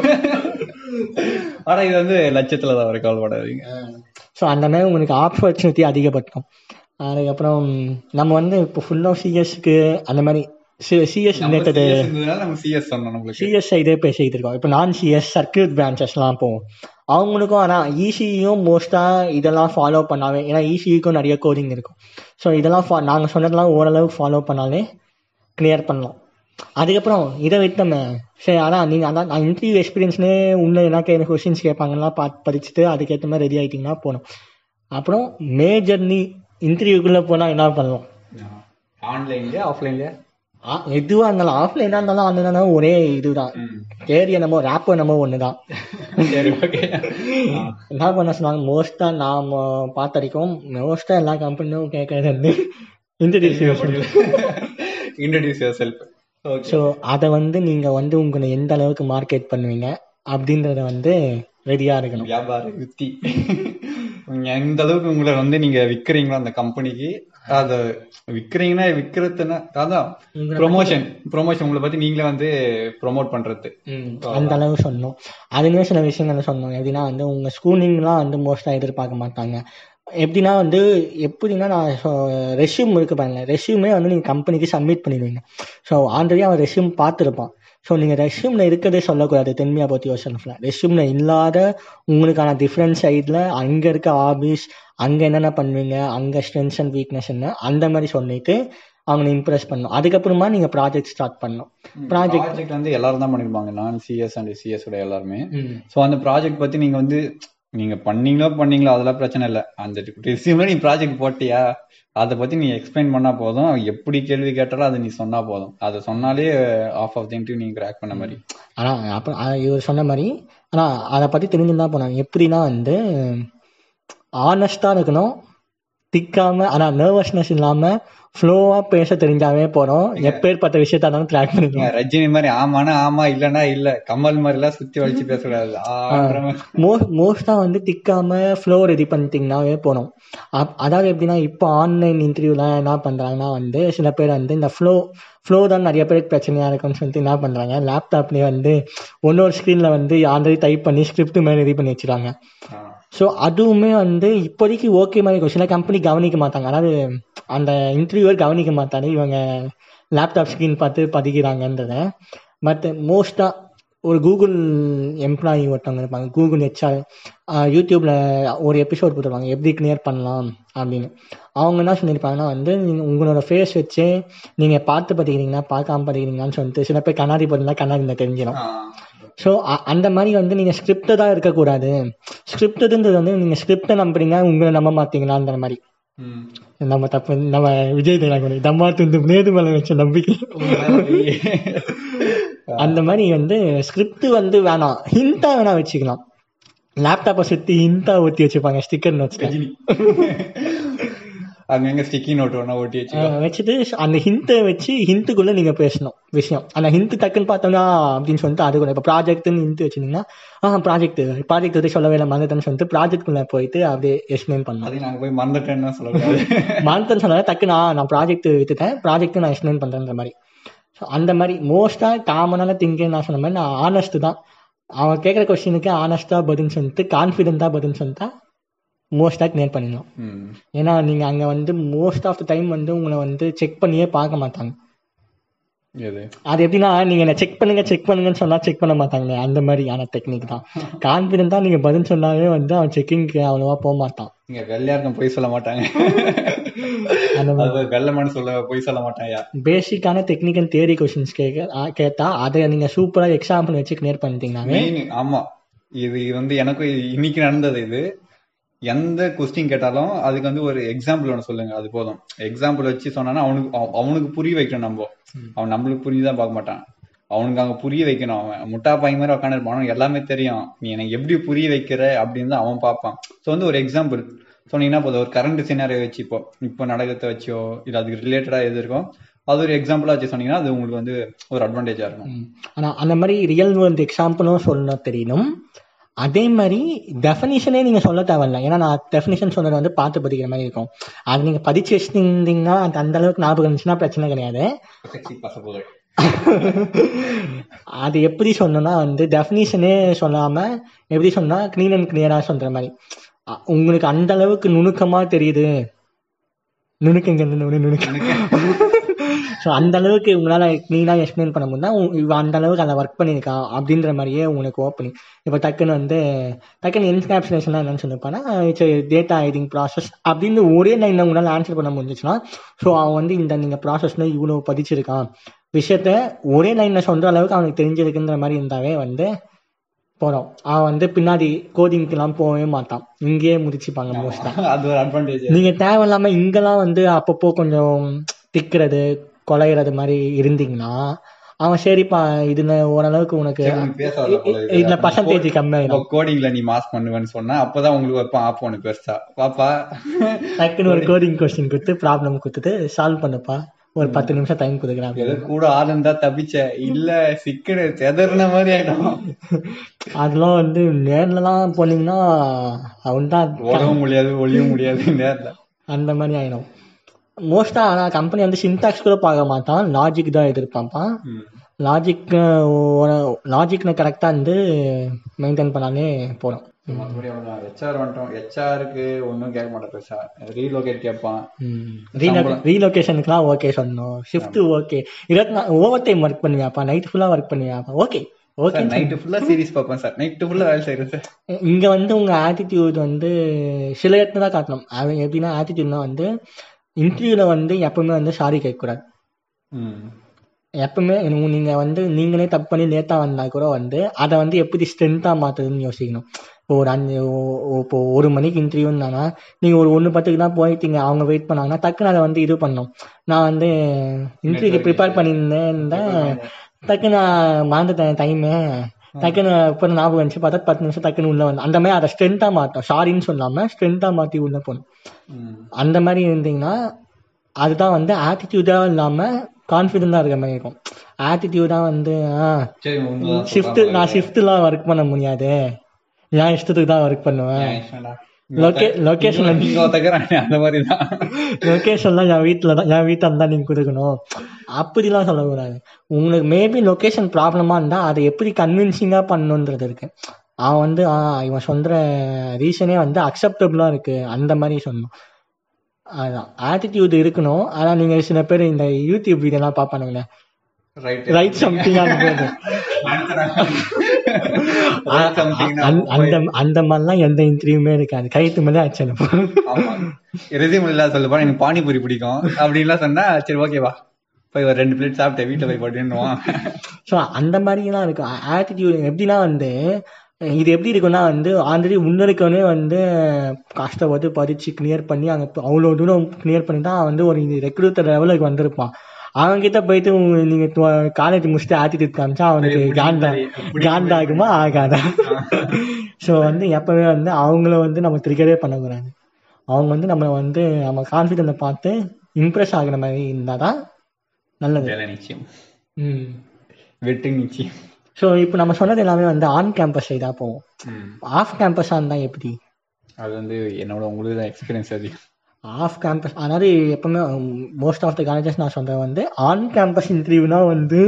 ஆனா இது வந்து லட்சத்துல தான் வர கவலைப்படாதீங்க ஸோ அந்த மாதிரி உங்களுக்கு ஆப்பர்ச்சுனிட்டி அதிகப்படுத்தும் அதுக்கப்புறம் நம்ம வந்து இப்போ ஃபுல்லாக சிஎஸ்க்கு அந்த மாதிரி சிஎஸ் ரிலேட்டடு CS இருந்ததுனால நம்ம சிஎஸ் சொன்னோம் நம்மளுக்கு. சிஎஸ் சைடே பேசிக்கிட்டு இருக்கோம். இப்போ நான் சிஎஸ் சர்க்கியூட் பிரான்ச்சஸ்லாம் போவோம். அவங்களுக்கும் ஆனால் இசியும் மோஸ்ட்டாக இதெல்லாம் ஃபாலோ பண்ணாவே ஏன்னா இசிக்கும் நிறைய கோடிங் இருக்கும். ஸோ இதெல்லாம் ஃபா நாங்கள் சொன்னதெல்லாம் ஓரளவு ஃபாலோ பண்ணாலே கிளியர் பண்ணலாம். அதுக்கப்புறம் இதை விட்டோமே சரி அதான் நீங்கள் அதான் நான் இன்டர்வியூ எக்ஸ்பீரியன்ஸ்னே உள்ள என்ன கே கொஸ்டின்ஸ் கேட்பாங்கலாம் பார்த்து படிச்சுட்டு அதுக்கேற்ற மாதிரி ரெடி ஆகிட்டிங்கன்னா போகணும் அப்புறம் மேஜர்லி இன்டர்வியூக்குள்ளே போனால் என்ன பண்ணலாம்? ஆன்லைன்லயா ஆஃப்லைன்லயா எதுவா இருந்தாலும் ஆஃப்லைனா இருந்தாலும் ஆன்லைனா ஒரே இதுதான். தேரி என்னமோ ரேப் என்னமோ ஒண்ணுதான். சரி ஓகே என்ன பண்ண சொன்னாங்க மோஸ்டா நாம பார்த்த வரைக்கும் மோஸ்டா எல்லா கம்பெனியும் கேட்கறது வந்து introduce introduce yourself so அதை வந்து நீங்க வந்து உங்களை எந்த அளவுக்கு மார்க்கெட் பண்ணுவீங்க அப்படின்றத வந்து ரெடியா இருக்கணும். வியாபார யுக்தி எந்த அளவுக்கு உங்களை வந்து நீங்க விக்கிறீங்களோ அந்த கம்பெனிக்கு அத விக்கிறீங்கன்னா விக்கிறதுன்னா அதான் ப்ரொமோஷன் ப்ரொமோஷன் உங்களை பத்தி நீங்களே வந்து ப்ரோமோட் பண்றது. அந்த அளவு சொன்னோம். அதுலயே சில விஷயங்கள் சொன்னோம். எப்படின்னா வந்து உங்க ஸ்கூலிங்லாம் வந்து மோஸ்டா எதிர்பார்க்க மாட்டாங்க. எப்படின்னா வந்து எப்படின்னா நான் ரெஷ்யூம் இருக்கு பாருங்க ரெஷ்யூமே வந்து நீங்க கம்பெனிக்கு சப்மிட் பண்ணிடுவீங்க. ஸோ ஆல்ரெடி அவன் ரெஷ்யூம் பார்த்துருப்பான். ஸோ நீங்க ரெஷ்யூம்ல இருக்கிறதே சொல்லக்கூடாது. தென்மையா பத்தி யோசனை ரெஷ்யூம்ல இல்லாத உங்களுக்கான டிஃப்ரெண்ட் சைட்ல அங்க இருக்க ஆபீஸ் அங்க என்னென்ன பண்ணுவீங்க அங்க ஸ்ட்ரென்த்ஸ் அண்ட் வீக்னஸ் என்ன அந்த மாதிரி சொல்லிட்டு அவங்களை இம்ப்ரெஸ் பண்ணணும். அதுக்கப்புறமா நீங்க ப்ராஜெக்ட் ஸ்டார்ட் பண்ணணும். ப்ராஜெக்ட் வந்து எல்லாரும் தான் பண்ணிருப்பாங்க. நான் சிஎஸ் அண்ட் சிஎஸ் உடைய எல்லாருமே. சோ அந்த ப்ராஜெக்ட் பத்தி நீங்க வந்து நீங்க பண்ணீங்களோ பண்ணீங்களோ அதெல்லாம் பிரச்சனை இல்ல. அந்த ரெசியூம்ல நீ ப்ராஜெக்ட் போட்டியா? அதை பத்தி நீ எக்ஸ்பிளைன் பண்ணா போதும். எப்படி கேள்வி கேட்டாலும் அதை நீ சொன்னா போதும். அதை சொன்னாலே ஆஃப் ஆஃப் தி இன்டர்வியூ நீங்க கிராக் பண்ண மாதிரி. ஆனா அப்ப இவர் சொன்ன மாதிரி ஆனா அதை பத்தி தெரிஞ்சுதான் போனாங்க. எப்படின்னா வந்து ஆனஸ்டா இருக்கணும். திக்காம ஆனா நர்வஸ்னஸ் இல்லாம ஃப்ளோவா பேச தெரிஞ்சாவே போறோம். எப்பேற்பட்ட விஷயத்த இருந்தாலும் ட்ராக் பண்ணிக்கலாம் ரஜினி மாதிரி ஆமானா ஆமா இல்லனா இல்ல. கமல் மாதிரி எல்லாம் சுத்தி வலிச்சு பேசக்கூடாது. மோஸ்டா வந்து திக்காம ஃப்ளோ ரெடி பண்ணிட்டீங்கன்னாவே அப்- அதாவது எப்படின்னா இப்போ ஆன்லைன் இன்டர்வியூலாம் என்ன பண்றாங்கன்னா வந்து சில பேர் வந்து இந்த ஃப்ளோ ஃப்ளோ தான் நிறைய பேருக்கு பிரச்சனையா இருக்கும்னு சொல்லிட்டு என்ன பண்றாங்க லேப்டாப்லயே வந்து ஒன்னொரு ஸ்க்ரீன்ல வந்து ஆல்ரெடி டைப் பண்ணி ஸ்கிரிப்ட் மாதிரி ரெடி பண்ணி வச்சிருக்காங்க. ஸோ அதுவுமே வந்து இப்போதைக்கு ஓகே மாதிரி இருக்கும் கம்பெனி கவனிக்க மாட்டாங்க. அதாவது அந்த இன்டர்வியூவர் கவனிக்க மாட்டாரு. இவங்க லேப்டாப் ஸ்க்ரீன் பார்த்து பதிக்கிறாங்கன்றத. பட் மோஸ்ட்டாக ஒரு கூகுள் எம்ப்ளாயி ஒருத்தவங்க இருப்பாங்க. கூகுள் ஹெச்ஆர் யூடியூப்பில் ஒரு எபிசோட் கொடுத்துருவாங்க எப்படி கிளியர் பண்ணலாம் அப்படின்னு. அவங்க என்ன சொல்லியிருப்பாங்கன்னா வந்து உங்களோட ஃபேஸ் வச்சு நீங்கள் பார்த்து பார்த்துக்கிறீங்கன்னா பார்க்காம படிக்கிறீங்களான்னு சொல்லிட்டு சில பேர் கண்ணாடி போட்டிருந்தா கண்ணாடி தெரிஞ்சிடும் ஸோ அந்த மாதிரி வந்து நீங்கள் ஸ்கிரிப்டடாக இருக்கக்கூடாது. ஸ்கிரிப்டடுன்றது வந்து நீங்கள் ஸ்கிரிப்டை நம்புறீங்க உங்களை நம்ப மாட்டீங்களான்ற மாதிரி. ம். நம்ம தப்பு நம்ம விஜய் தேவாங்க தம்மா துண்டு நேது மேலே வச்ச நம்பிக்கை. அந்த மாதிரி வந்து ஸ்கிரிப்ட் வந்து வேணாம். ஹிண்டா வேணா வச்சுக்கலாம். லேப்டாப்பை சுற்றி ஹிண்டா ஊற்றி வச்சுப்பாங்க ஸ்டிக்கர் நோட்ஸ் ரஜினி அங்கங்க ஸ்டிக்கி நோட் ஒண்ணா ஒட்டி வச்சு வச்சுட்டு அந்த ஹிண்ட்டை வச்சு ஹிண்ட்டுக்குள்ள நீங்க பேசணும் விஷயம். அந்த ஹிண்ட் டக்குன்னு பார்த்தோம்னா அப்படின்னு சொல்லிட்டு அது கூட. இப்போ ப்ராஜெக்ட்னு ஹிண்ட் வச்சிருந்தீங்கன்னா ஆ ப்ராஜெக்ட் ப்ராஜெக்ட் பற்றி சொல்லவே இல்லை மறந்துட்டேன்னு சொல்லிட்டு ப்ராஜெக்ட்குள்ள போயிட்டு அப்படியே எக்ஸ்பிளைன் பண்ணணும். அதையும் நாங்க போய் மறந்துட்டேன்னு சொல்லக்கூடாது. மறந்துட்டேன்னு சொன்னா டக்கு நான் நான் ப்ராஜெக்ட் விட்டுட்டேன் ப்ராஜெக்ட் நான் எக்ஸ்பிளைன் பண்றேன்ற மாதிரி. ஸோ அந்த மாதிரி மோஸ்டா காமனான திங்கிங் நான் சொன்ன மாதிரி நான் ஆனஸ்ட் தான். அவன் கேட்குற கொஸ்டினுக்கு ஆனஸ்டா பதில் சொல்லிட்டு கான்ஃபிடென்ட்டா பதில் சொல்லிட்டா மோஸ்டா கிளியர் பண்ணிடலாம். ஏன்னா நீங்க அங்க வந்து மோஸ்ட் ஆஃப் த டைம் வந்து உங்களை வந்து செக் பண்ணியே பார்க்க மாட்டாங்க. அது எப்படின்னா நீங்க என்ன செக் பண்ணுங்க செக் பண்ணுங்கன்னு சொன்னா செக் பண்ண மாட்டாங்க அந்த மாதிரியான டெக்னிக் தான். கான்பிடண்டா நீங்க பதில் சொன்னாவே வந்து அவன் செக்கிங்க்கு அவ்வளவா போக மாட்டான். இங்க வெள்ளையாருக்கும் பொய் சொல்ல மாட்டாங்க. வெள்ளமனு சொல்ல பொய் சொல்ல மாட்டாயா பேசிக்கான டெக்னிக்கல் தியரி கொஸ்டின்ஸ் கேட்க கேட்டா அதை நீங்க சூப்பரா எக்ஸாம்பிள் வச்சு கிளியர் பண்ணிட்டீங்கன்னாவே மெயின் ஆமா. இது வந்து எனக்கும் இன்னைக்கு நடந்தது இது. எந்த கொஸ்டின் கேட்டாலும் அதுக்கு வந்து ஒரு எக்ஸாம்பிள் ஒன்று சொல்லுங்க அது போதும். எக்ஸாம்பிள் வச்சு சொன்னானா அவனுக்கு அவ- அவனுக்கு புரிய வைக்கணும் நம்ம. அவன் நம்மளுக்கு புரிஞ்சுதான் பார்க்க மாட்டான். அவனுக்கு அங்க புரிய வைக்கணும் அவன். முட்டா பையன் மாதிரி உட்காந்துருப்பான் அவனுக்கு எல்லாமே தெரியும். நீ எனக்கு எப்படி புரிய வைக்கிற அப்படின்னு தான் அவன் பார்ப்பான். ஸோ வந்து ஒரு எக்ஸாம்பிள் சொன்னீங்கன்னா போதும். ஒரு கரண்ட் சினாரியோ வச்சு இப்போ இப்போ நடக்கிறத வச்சோ இல்லை அதுக்கு ரிலேட்டடா எது இருக்கோ அது ஒரு எக்ஸாம்பிளா வச்சு சொன்னீங்கன்னா அது உங்களுக்கு வந்து ஒரு அட்வான்டேஜா இருக்கும். ஆனா அந்த மாதிரி ரியல் வேர்ல்டு எக்ஸாம்பிளும் சொல்ல தெரியணும். அதே மாதிரி டெஃபினிஷனே நீங்க சொல்ல தேவையில்ல. ஏன்னா நான் டெஃபினிஷன் சொன்னது வந்து பார்த்து படிக்கிற மாதிரி இருக்கும். அது நீங்க படிச்சு வச்சிருந்தீங்கன்னா அது அந்த அளவுக்கு ஞாபகம் இருந்துச்சுன்னா பிரச்சனை கிடையாது. அது எப்படி சொன்னோம்னா வந்து டெஃபினிஷனே சொல்லாம எப்படி சொன்னா க்ளீன் அண்ட் கிளியரா சொல்ற மாதிரி. உங்களுக்கு அந்த அளவுக்கு நுணுக்கமா தெரியுது. நுணுக்கங்கிறது நுணு நுணுக்க. ஸோ அந்த அளவுக்கு உங்களால க்ளீனா எக்ஸ்பிளைன் பண்ண முடியும்னா உ- இவ அந்த அளவுக்கு அதை ஒர்க் பண்ணியிருக்கான் அப்படின்ற மாதிரியே உங்களுக்கு ஓப்பனிங் இப்போ டக்குன்னு வந்து டக்குன்னு என்கேப்சுலேஷன் என்னன்னு சொல்லிப்பானா இட்ஸ் டேட்டா ஐடிங் ப்ராசஸ் அப்படின்னு ஒரே லைனில் உங்களால் ஆன்சர் பண்ண முடிஞ்சிச்சுன்னா ஸோ அவன் வந்து இந்த நீங்கள் ப்ராசஸ்ல இவ்வளோ பதிச்சிருக்கான். விஷயத்த ஒரே லைனில் சொல்ற அளவுக்கு அவனுக்கு தெரிஞ்சிருக்குன்ற மாதிரி இருந்தாவே வந்து போகிறோம் அவன் வந்து பின்னாடி கோடிங்க்கெல்லாம் போகவே மாட்டான். இங்கேயே முடிச்சுப்பாங்க மோஸ்டா அது ஒரு அட்வான்டேஜ் நீங்க தேவையில்லாம இங்கெல்லாம் வந்து அப்பப்போ கொஞ்சம் திக்கிறது கொலைகிறது மாதிரி இருந்தீங்கன்னா அவன் சரிப்பா இதுல ஓரளவுக்கு உனக்கு. இதுல பர்சன்டேஜ் இப்போ கோடிங்ல நீ மாஸ் பண்ணுவேன்னு சொன்னா அப்பதான் உங்களுக்கு வைப்பான் ஆப் ஒண்ணு பெருசா. பாப்பா. டக்குன்னு ஒரு கோடிங் கொஸ்டின் கொடுத்து ப்ராப்ளம் கொடுத்துட்டு சால்வ் பண்ணுப்பா. ஒரு பத்து நிமிஷம் டைம் கொடுக்குறான். ஏதோ கூட ஆள் இருந்தா தப்பிச்ச. இல்ல சிக்கடு செதறின மாதிரி ஆயிடும். அதெல்லாம் வந்து நேர்லலாம் போனீங்கன்னா அவன் தான் முடியாது ஒளியவும் முடியாது நேர்ல. அந்த மாதிரி ஆயிடும். மோஸ்டா ஆனா கம்பெனி வந்து சின்டாக்ஸ் கூட பார்க்க மாட்டான். லாஜிக் தான் எதிர்பார்ப்பான். லாஜிக் லாஜிக்னு கரெக்டாக வந்து மெயின்டைன் பண்ணாலே போதும். மத்தபடி அவ்வளவுதான் ஹெச்ஆர் வந்துட்டோம். ஹெச்ஆருக்கு ஒன்னும் கேட்க மாட்டேன் பெருசா. ரீலோகேட் கேட்பான். ரீலொகேஷனுக்குலாம் ஓகே சொன்னோம். ஷிஃப்ட் ஓகே இருபத்தி நாலு ஓவர் டைம் ஒர்க் பண்ணுவியாப்பா நைட் ஃபுல்லாக ஒர்க் பண்ணுவியாப்பா ஓகே ஓகே நைட்டு ஃபுல்லா சீரிஸ் பார்ப்பேன் சார் நைட்டு ஃபுல்லா வேலை செய்யறேன் சார் இங்க வந்து உங்க ஆட்டிடியூட் வந்து சில இடத்துல தான் காட்டணும். அது எப்படின்னா ஆட்டிடியூட்னா வந்து இன்டர்வியூல வந்து எப்பவுமே வந்து சாரி கேட்கக்கூடாது. எப்பவுமே உங்க- நீங்க வந்து நீங்களே தப்பு பண்ணி லேட்டா வந்தா கூட வந்து அதை வந்து எப்படி ஸ்ட்ரென்த்தா மாத்துறதுன்னு யோசிக்கணும். இப்போ ஒரு அஞ்சு இப்போ ஒரு மணிக்கு இன்டர்வியூன்னா நீங்க ஒரு ஒன்று பத்துக்கு தான் போயிட்டீங்க அவங்க வெயிட் பண்ணாங்கன்னா டக்குன்னு அதை வந்து இது பண்ணணும். நான் வந்து இன்டர்வியூக்கு ப்ரிப்பேர் பண்ணியிருந்தேன் டக்குன்னு நான் மறந்துட்டேன் டைமு டக்குன்னு இப்போ ஞாபகம் வந்துச்சு. பார்த்தா பத்து நிமிஷம் டக்குன்னு உள்ள வந்து அந்த மாதிரி அதை ஸ்ட்ரென்த்தாக மாட்டோம் சாரின்னு சொல்லாம ஸ்ட்ரென்த்தாக மாற்றி உள்ள போகணும் ம். அந்த மாதிரி இருந்தீங்கன்னா அதுதான் வந்து ஆட்டிடியூடாக இல்லாமல் கான்ஃபிடென்ட்டாக இருக்கிற மாதிரி இருக்கும். ஆட்டிடியூடாக வந்து ஷிஃப்ட் நான் ஷிஃப்ட்லாம் ஒர்க் பண்ண முடியாது. என் இஷ்டத்துக்கு தான் ஒர்க் பண்ணுவேன். ஏன் இஷ்டம்டா? லொகே லொக்கேஷன் நீங்க ஒருத்தக்கிறாங்க அந்த மாதிரி தான் லொக்கேஷன்லாம் என் வீட்டில் தான் என் வீட்டில் தான் நீங்கள் கொடுக்கணும் அப்படிலாம் சொல்லக்கூடாது உங்களுக்கு மேபி லொக்கேஷன் ப்ராப்ளமாக இருந்தால் அதை எப்படி கன்வின்சிங்காக பண்ணணுன்றது இருக்கு. அவன் வந்து ஆ இவன் சொல்கிற ரீசனே வந்து அக்செப்டபுளாக இருக்கு. அந்த மாதிரி சொல்லணும் அதான். ஆட்டிடியூட் இருக்கணும். ஆனால் நீங்கள் சில பேர் இந்த யூடியூப் வீடியோலாம் பார்ப்பானுங்களே. ரைட் ரைட் சம்திங் அந்த அந்த மாதிரிலாம் எந்த இன்டர்வியூமே இருக்காது. கைத்து மேலே ஆச்சு ரெசியூம் இல்ல சொல்லுப்பா எனக்கு பானிபூரி பிடிக்கும். அப்படின்லாம் சொன்னா சரி ஓகேவா போய் ஒரு ரெண்டு பிளேட் சாப்பிட்டேன். வீட்டுல போய் பட்டுன்னுவான். ஸோ அந்த மாதிரிலாம் இருக்கும் ஆட்டிடியூட் எப்படின்னா வந்து இது எப்படி இருக்குன்னா வந்து ஆல்ரெடி முன்னெடுக்கவே வந்து கஷ்டப்பட்டு படிச்சு கிளியர் பண்ணி அங்கே அவ்வளோ தூரம் கிளியர் பண்ணி தான் வந்து ஒரு ரெக்ரூட்டர் லெவலுக்கு வந்திருப்பான். அவங்க கிட்ட போயிட்டு நீங்க காலேஜ் முடிச்சுட்டு ஆட்டிடியூட் காமிச்சா அவனுக்கு காண்டா காண்டாகுமா ஆகாதா ஸோ வந்து எப்பவுமே வந்து அவங்கள வந்து நம்ம ட்ரிகரே பண்ணக்கூடாது அவங்க வந்து நம்ம வந்து நம்ம கான்ஃபிடென்ட்டை பார்த்து இம்ப்ரெஸ் ஆகுற மாதிரி இருந்தால் தான் நல்லது நிச்சயம் ம் வெற்றி நிச்சயம் ஸோ இப்போ நம்ம சொன்னது எல்லாமே வந்து ஆன் கேம்பஸ் சைடாக போவோம். ஆஃப் கேம்பஸாக இருந்தால் எப்படி அது வந்து என்னோட உங்களுக்கு தான் எக்ஸ்பீரியன்ஸ் அதிகம் ஆஃப் கேம்பஸ் அதாவது எப்பவுமே மோஸ்ட் ஆஃப் த காலேஜஸ் நான் சொல்கிறேன் வந்து ஆன் கேம்பஸ் இன்டர்வியூனா வந்து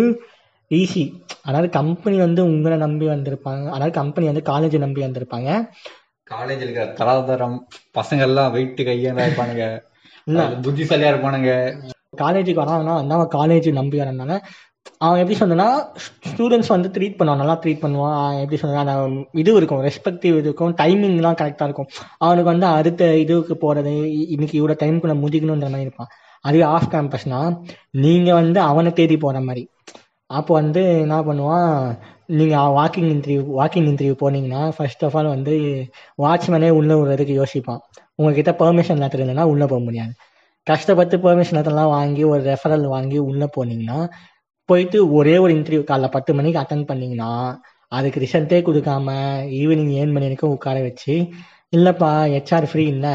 ஈஸி அதாவது கம்பெனி வந்து உங்களை நம்பி வந்திருப்பாங்க. அதாவது கம்பெனி வந்து காலேஜை நம்பி வந்திருப்பாங்க. காலேஜ் இருக்கிற தராதரம் பசங்க எல்லாம் வெயிட் கையா இருப்பானுங்க புத்திசாலியா இருப்பானுங்க. காலேஜுக்கு வராங்கன்னா வந்து அவன் காலேஜ் நம்பி வரனால அவன் எப்படி சொன்னா ஸ்டூடெண்ட்ஸ் வந்து ட்ரீட் பண்ணுவான் நல்லா ட்ரீட் பண்ணுவான். எப்படி சொன்னா இது இருக்கும் ரெஸ்பெக்டிவ் இருக்கும் டைமிங்லாம் கரெக்டாக இருக்கும். அவனுக்கு வந்து அடுத்த இதுக்கு போகிறது இன்னைக்கு இவ்வளோ டைமுக்குள்ள முடிக்கணுன்ற மாதிரி இருப்பான். அதுவே ஆஃப் கேம்பஸ்னா நீங்கள் வந்து அவனை தேடி போகிற மாதிரி. அப்போ வந்து என்ன பண்ணுவான் நீங்கள் வாக்கிங் இன்டர்வியூ வாக்கிங் இன்டர்வியூ போனீங்கன்னா ஃபர்ஸ்ட் ஆஃப் ஆல் வந்து வாட்ச்மேனே உள்ளே விடுறதுக்கு யோசிப்பான். உங்ககிட்ட பெர்மிஷன் லெட்டர் இல்லைன்னா உள்ளே போக முடியாது. கஷ்டப்பட்டு பெர்மிஷன் லெட்டர்லாம் வாங்கி ஒரு ரெஃபரல் வாங்கி உள்ளே போனீங்கன்னா போயிட்டு ஒரே ஒரு இன்டர்வியூ காலைல பத்து மணிக்கு அட்டன் பண்ணீங்கன்னா அதுக்கு ரிசல்ட்டே கொடுக்காம ஈவினிங் ஏழு மணி வரைக்கும் உட்கார வச்சு இல்லைப்பா ஹெச்ஆர் ஃப்ரீ இல்லை.